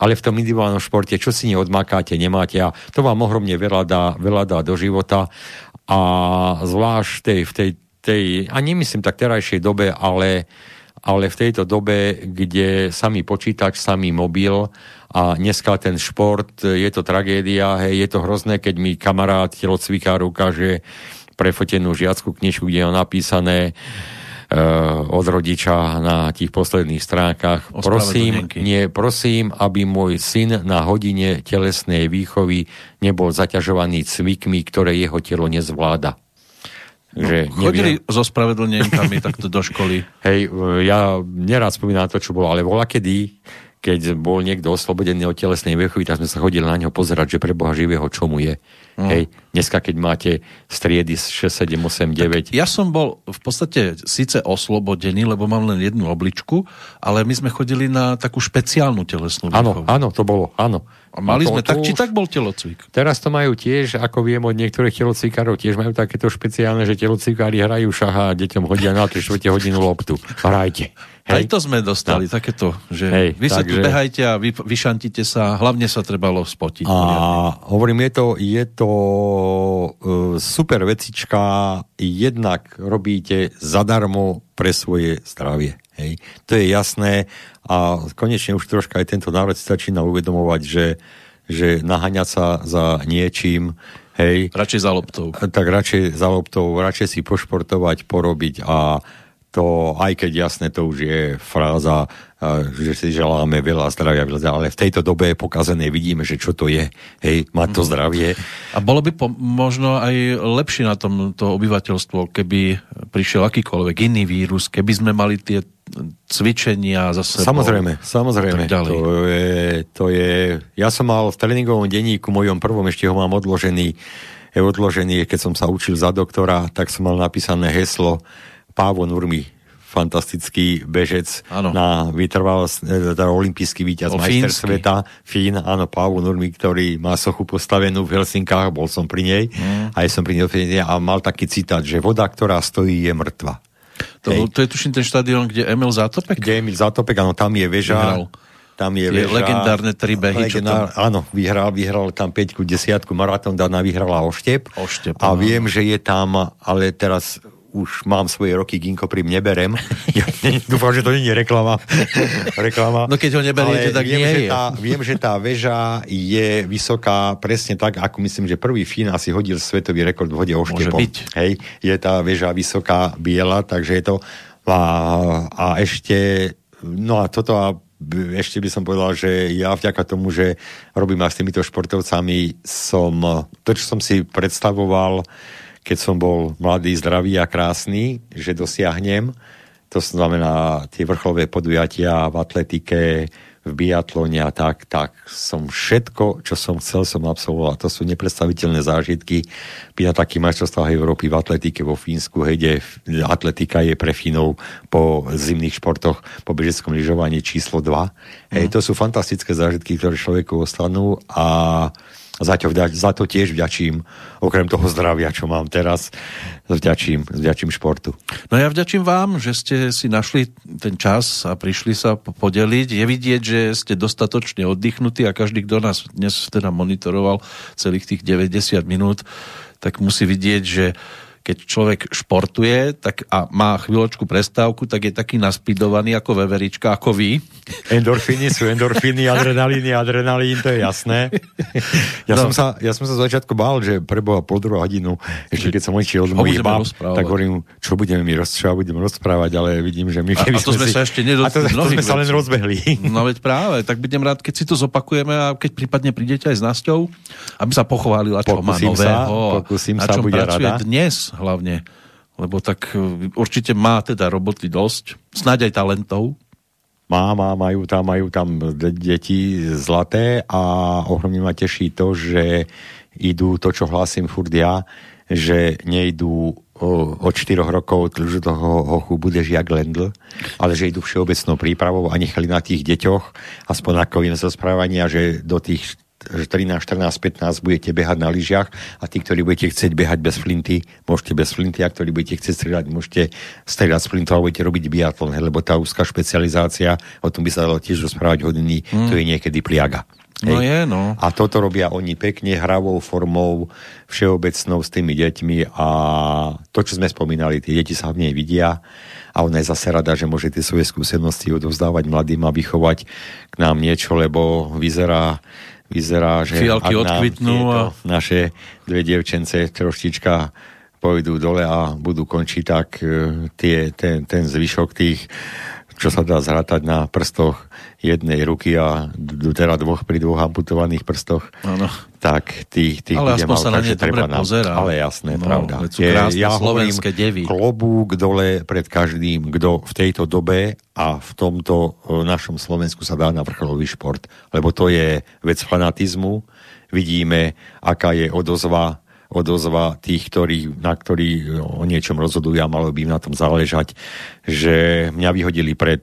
Speaker 2: ale v tom individuálnom športe, čo si neodmakáte, nemáte. A to vám ohromne veľa dá, veľa dá do života. A zvlášť tej, v tej, tej a nemyslím tak terajšej dobe, ale, ale v tejto dobe, kde samý počítač, samý mobil a dneska ten šport, je to tragédia, hej, je to hrozné, keď mi kamarát telocvikár ukáže prefotenú žiackú knižku, kde je napísané Eh, od rodiča na tých posledných stránkach. Prosím, nie, prosím, aby môj syn na hodine telesnej výchovy nebol zaťažovaný cvikmi, ktoré jeho telo nezvláda.
Speaker 1: No, že chodili neviem. so spravedlnenkami takto do školy.
Speaker 2: Hej, ja nerád spomínam to, čo bolo, ale bola kedy, keď bol niekto oslobodený od telesnej výchovy, tak sme sa chodili na neho pozerať, že pre Boha živého čo mu je. Mm. Hej, dneska keď máte striedy 6, 7, 8, 9.
Speaker 1: Tak ja som bol v podstate síce oslobodený, lebo mám len jednu obličku, ale my sme chodili na takú špeciálnu telesnú
Speaker 2: výchovu. Áno, áno, to bolo, áno.
Speaker 1: A mali sme, tak či tak bol telocvik.
Speaker 2: Teraz to majú tiež, ako viem od niektorých telocvikárov, tiež majú takéto špeciálne, že telocvikári hrajú šaha a deťom hodia na 3 hodinu loptu. Hrajte.
Speaker 1: Hej. Aj to sme dostali, no. takéto, že Hej, vy sa tu behajte a vy, vyšantite sa, hlavne sa trebalo spotiť.
Speaker 2: A hovorím, je to, je to uh, super vecička, jednak robíte zadarmo pre svoje zdravie. Hej. To je jasné a konečne už troška aj tento národ začína uvedomovať, že, že naháňať sa za niečím, hej.
Speaker 1: Radšej za loptou.
Speaker 2: Tak radšej za loptou, radšej si pošportovať, porobiť a to, aj keď jasné, to už je fráza, že si želáme veľa zdravia, ale v tejto dobe je pokazené, vidíme, že čo to je, hej, mať to mhm. zdravie.
Speaker 1: A bolo by po, možno aj lepšie na tom to obyvateľstvo, keby prišiel akýkoľvek iný vírus, keby sme mali tie cvičenia za sebou.
Speaker 2: Samozrejme, samozrejme. To je, to je, ja som mal v tréningovom denníku mojom prvom, ešte ho mám odložený, je odložený, keď som sa učil za doktora, tak som mal napísané heslo Pávo Nurmi, fantastický bežec ano. na vytrvalosť, e, teda olimpijský víťaz, majster sveta, Fín, áno, Pávo Nurmi, ktorý má sochu postavenú v Helsinkách, bol som pri nej, mm. aj som pri nej a mal taký citát, že voda, ktorá stojí, je mŕtva.
Speaker 1: To, to je tuším ten štadión, kde Emil Zátopek?
Speaker 2: Kde Emil Zátopek, áno, tam je väža. Vyhral. Tam je
Speaker 1: väža. Legendárne tri behy.
Speaker 2: Legendár, tam... Áno, vyhral, vyhral tam 5 10 maratón, Dana vyhrala Oštep.
Speaker 1: Oštep
Speaker 2: a no. viem, že je tam, ale teraz už mám svoje roky, Ginko prim neberem. Ja, dúfam, že to nie je reklama. reklama.
Speaker 1: No keď ho neberiete, tak
Speaker 2: viem,
Speaker 1: nie
Speaker 2: že
Speaker 1: je.
Speaker 2: Tá, viem, že tá väža je vysoká presne tak, ako myslím, že prvý Fín asi hodil svetový rekord v hode oštepom. Hej, je tá väža vysoká, biela, takže je to... A, a ešte... No a toto a ešte by som povedal, že ja vďaka tomu, že robím aj s týmito športovcami, som to, čo som si predstavoval, keď som bol mladý, zdravý a krásny, že dosiahnem. To znamená tie vrcholové podujatia v atletike, v biatlone a tak, tak som všetko, čo som chcel, som absolvoval. To sú nepredstaviteľné zážitky. By na takých majstrovstvách Európy v atletike vo Fínsku, hejde, atletika je pre Fínov po zimných športoch, po bežeckom lyžovaní číslo 2. Mm. Hej, to sú fantastické zážitky, ktoré človeku ostanú a za to, za to tiež vďačím, okrem toho zdravia, čo mám teraz, vďačím, vďačím športu.
Speaker 1: No ja vďačím vám, že ste si našli ten čas a prišli sa podeliť. Je vidieť, že ste dostatočne oddychnutí a každý, kto nás dnes teda monitoroval celých tých 90 minút, tak musí vidieť, že keď človek športuje tak a má chvíľočku prestávku, tak je taký naspidovaný ako veverička, ako vy.
Speaker 2: Endorfíny sú endorfíny, adrenalíny, adrenalín, to je jasné. Ja, no. som sa, ja som sa začiatku bál, že preboha pol druhú hodinu, ešte keď som išiel od mojich bab, tak hovorím, čo budeme mi rozprávať, budeme rozprávať, ale vidím, že my...
Speaker 1: A, a to sme si... sa ešte nedostali.
Speaker 2: A to, to sme sa len rozbehli.
Speaker 1: No veď práve, tak budem rád, keď si to zopakujeme a keď prípadne prídete aj s Nasťou, aby sa pochválila, čo pokúsim má nového.
Speaker 2: Sa, pokúsim sa, bude rada.
Speaker 1: dnes hlavne, lebo tak e, určite má teda roboty dosť, snáď aj talentov.
Speaker 2: Má, má, majú tam, majú tam deti zlaté a ohromne ma teší to, že idú to, čo hlásim furt ja, že nejdú od 4 rokov toho hochu budeš jak Lendl, ale že idú všeobecnou prípravou a nechali na tých deťoch aspoň ako im zo správania, že do tých 13, 14, 15 budete behať na lyžiach a tí, ktorí budete chcieť behať bez flinty, môžete bez flinty a ktorí budete chcieť strieľať, môžete strieľať z flintu a budete robiť biatlon, lebo tá úzka špecializácia, o tom by sa dalo tiež rozprávať hodiny, mm. to je niekedy pliaga.
Speaker 1: No Hej. je, no.
Speaker 2: A toto robia oni pekne, hravou formou, všeobecnou s tými deťmi a to, čo sme spomínali, tie deti sa v nej vidia a ona je zase rada, že môže tie svoje skúsenosti odovzdávať mladým a vychovať k nám niečo, lebo vyzerá vyzerá, že
Speaker 1: Fialky odkvitnú a...
Speaker 2: naše dve dievčence troštička pôjdu dole a budú končiť tak e, tie, ten, ten zvyšok tých čo sa dá zrátať na prstoch jednej ruky a teda dvoch pri dvoch amputovaných prstoch, ano. tak tých, tých
Speaker 1: ale aspoň mal, sa na ne dobre
Speaker 2: na,
Speaker 1: pozerá.
Speaker 2: Ale jasné, no, pravda.
Speaker 1: Je, ja slovenské devy.
Speaker 2: Klobúk dole pred každým, kto v tejto dobe a v tomto e, našom Slovensku sa dá na vrcholový šport. Lebo to je vec fanatizmu. Vidíme, aká je odozva odozva tých, ktorí, na ktorí o niečom rozhodujú a malo by im na tom záležať, že mňa vyhodili pred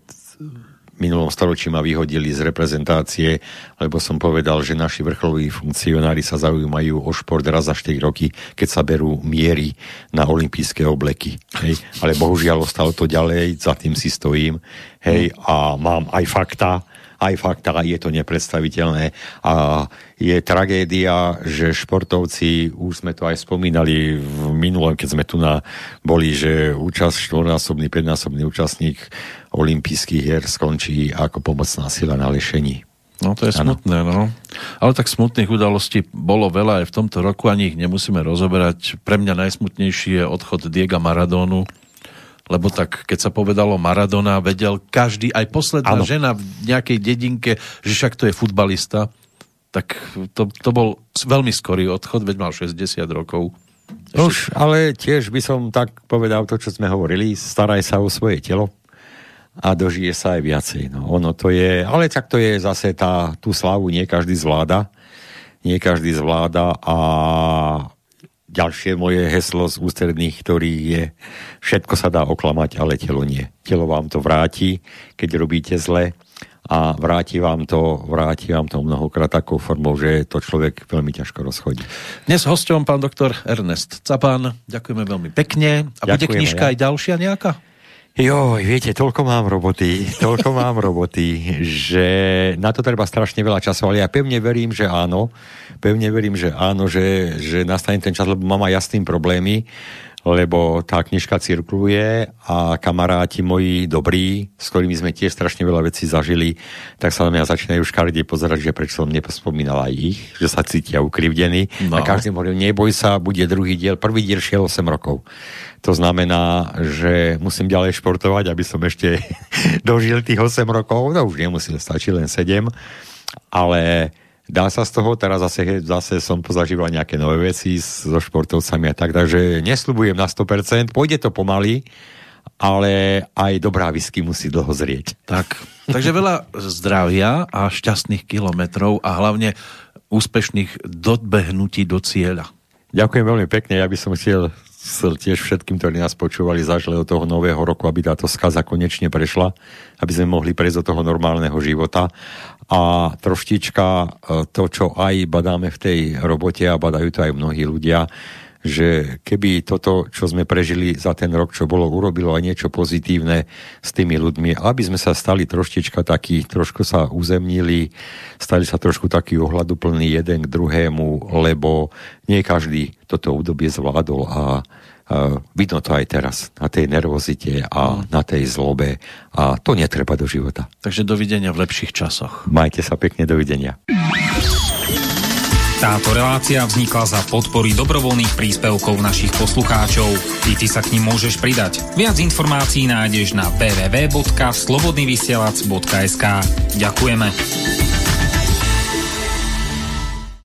Speaker 2: minulom storočí ma vyhodili z reprezentácie, lebo som povedal, že naši vrcholoví funkcionári sa zaujímajú o šport raz za 4 roky, keď sa berú miery na olympijské obleky. Hej. Ale bohužiaľ ostalo to ďalej, za tým si stojím. Hej, a mám aj fakta, aj fakt, je to nepredstaviteľné. A je tragédia, že športovci, už sme to aj spomínali v minulom, keď sme tu na, boli, že účasť štvornásobný, 5-násobný účastník olympijských hier skončí ako pomocná sila na lešení.
Speaker 1: No to je ano. smutné, no. Ale tak smutných udalostí bolo veľa aj v tomto roku, ani ich nemusíme rozoberať. Pre mňa najsmutnejší je odchod Diega Maradónu, lebo tak keď sa povedalo Maradona, vedel každý, aj posledná ano. žena v nejakej dedinke, že však to je futbalista, tak to, to bol veľmi skorý odchod, veď mal 60 rokov.
Speaker 2: Už, ale tiež by som tak povedal to, čo sme hovorili, staraj sa o svoje telo a dožije sa aj viacej. No, ono to je, ale tak to je zase tá, tú slavu nie každý zvláda, nie každý zvláda a ďalšie moje heslo z ústredných, ktorý je všetko sa dá oklamať, ale telo nie. Telo vám to vráti, keď robíte zle a vráti vám to, vráti vám to mnohokrát takou formou, že to človek veľmi ťažko rozchodí.
Speaker 1: Dnes hosťom pán doktor Ernest Capán. Ďakujeme veľmi pekne. A bude knižka ja. aj ďalšia nejaká?
Speaker 2: Jo, viete, toľko mám roboty, toľko mám roboty, že na to treba strašne veľa času, ale ja pevne verím, že áno, pevne verím, že áno, že, že nastane ten čas, lebo mám aj jasným problémy, lebo tá knižka cirkuluje a kamaráti moji dobrí, s ktorými sme tiež strašne veľa vecí zažili, tak sa na mňa začínajú škaredie pozerať, že prečo som nepospomínal aj ich, že sa cítia ukrivdení. No. A každý hovorí, neboj sa, bude druhý diel, prvý diel šiel 8 rokov. To znamená, že musím ďalej športovať, aby som ešte dožil tých 8 rokov. No už nemusím, stačí len 7. Ale dá sa z toho, teraz zase, zase som pozažíval nejaké nové veci so športovcami a tak, takže nesľubujem na 100%, pôjde to pomaly, ale aj dobrá whisky musí dlho zrieť.
Speaker 1: Tak, takže veľa zdravia a šťastných kilometrov a hlavne úspešných dobehnutí do cieľa.
Speaker 2: Ďakujem veľmi pekne, ja by som chcel tiež všetkým, ktorí nás počúvali, zažili od toho nového roku, aby táto skaza konečne prešla, aby sme mohli prejsť do toho normálneho života. A troštička e, to, čo aj badáme v tej robote a badajú to aj mnohí ľudia, že keby toto, čo sme prežili za ten rok, čo bolo, urobilo aj niečo pozitívne s tými ľuďmi, aby sme sa stali troštička takí, trošku sa uzemnili, stali sa trošku taký ohľaduplný jeden k druhému, lebo nie každý toto obdobie zvládol a vidno to aj teraz na tej nervozite a na tej zlobe a to netreba do života.
Speaker 1: Takže dovidenia v lepších časoch.
Speaker 2: Majte sa pekne, dovidenia.
Speaker 4: Táto relácia vznikla za podpory dobrovoľných príspevkov našich poslucháčov. I ty sa k ním môžeš pridať. Viac informácií nájdeš na www.slobodnyvysielac.sk Ďakujeme.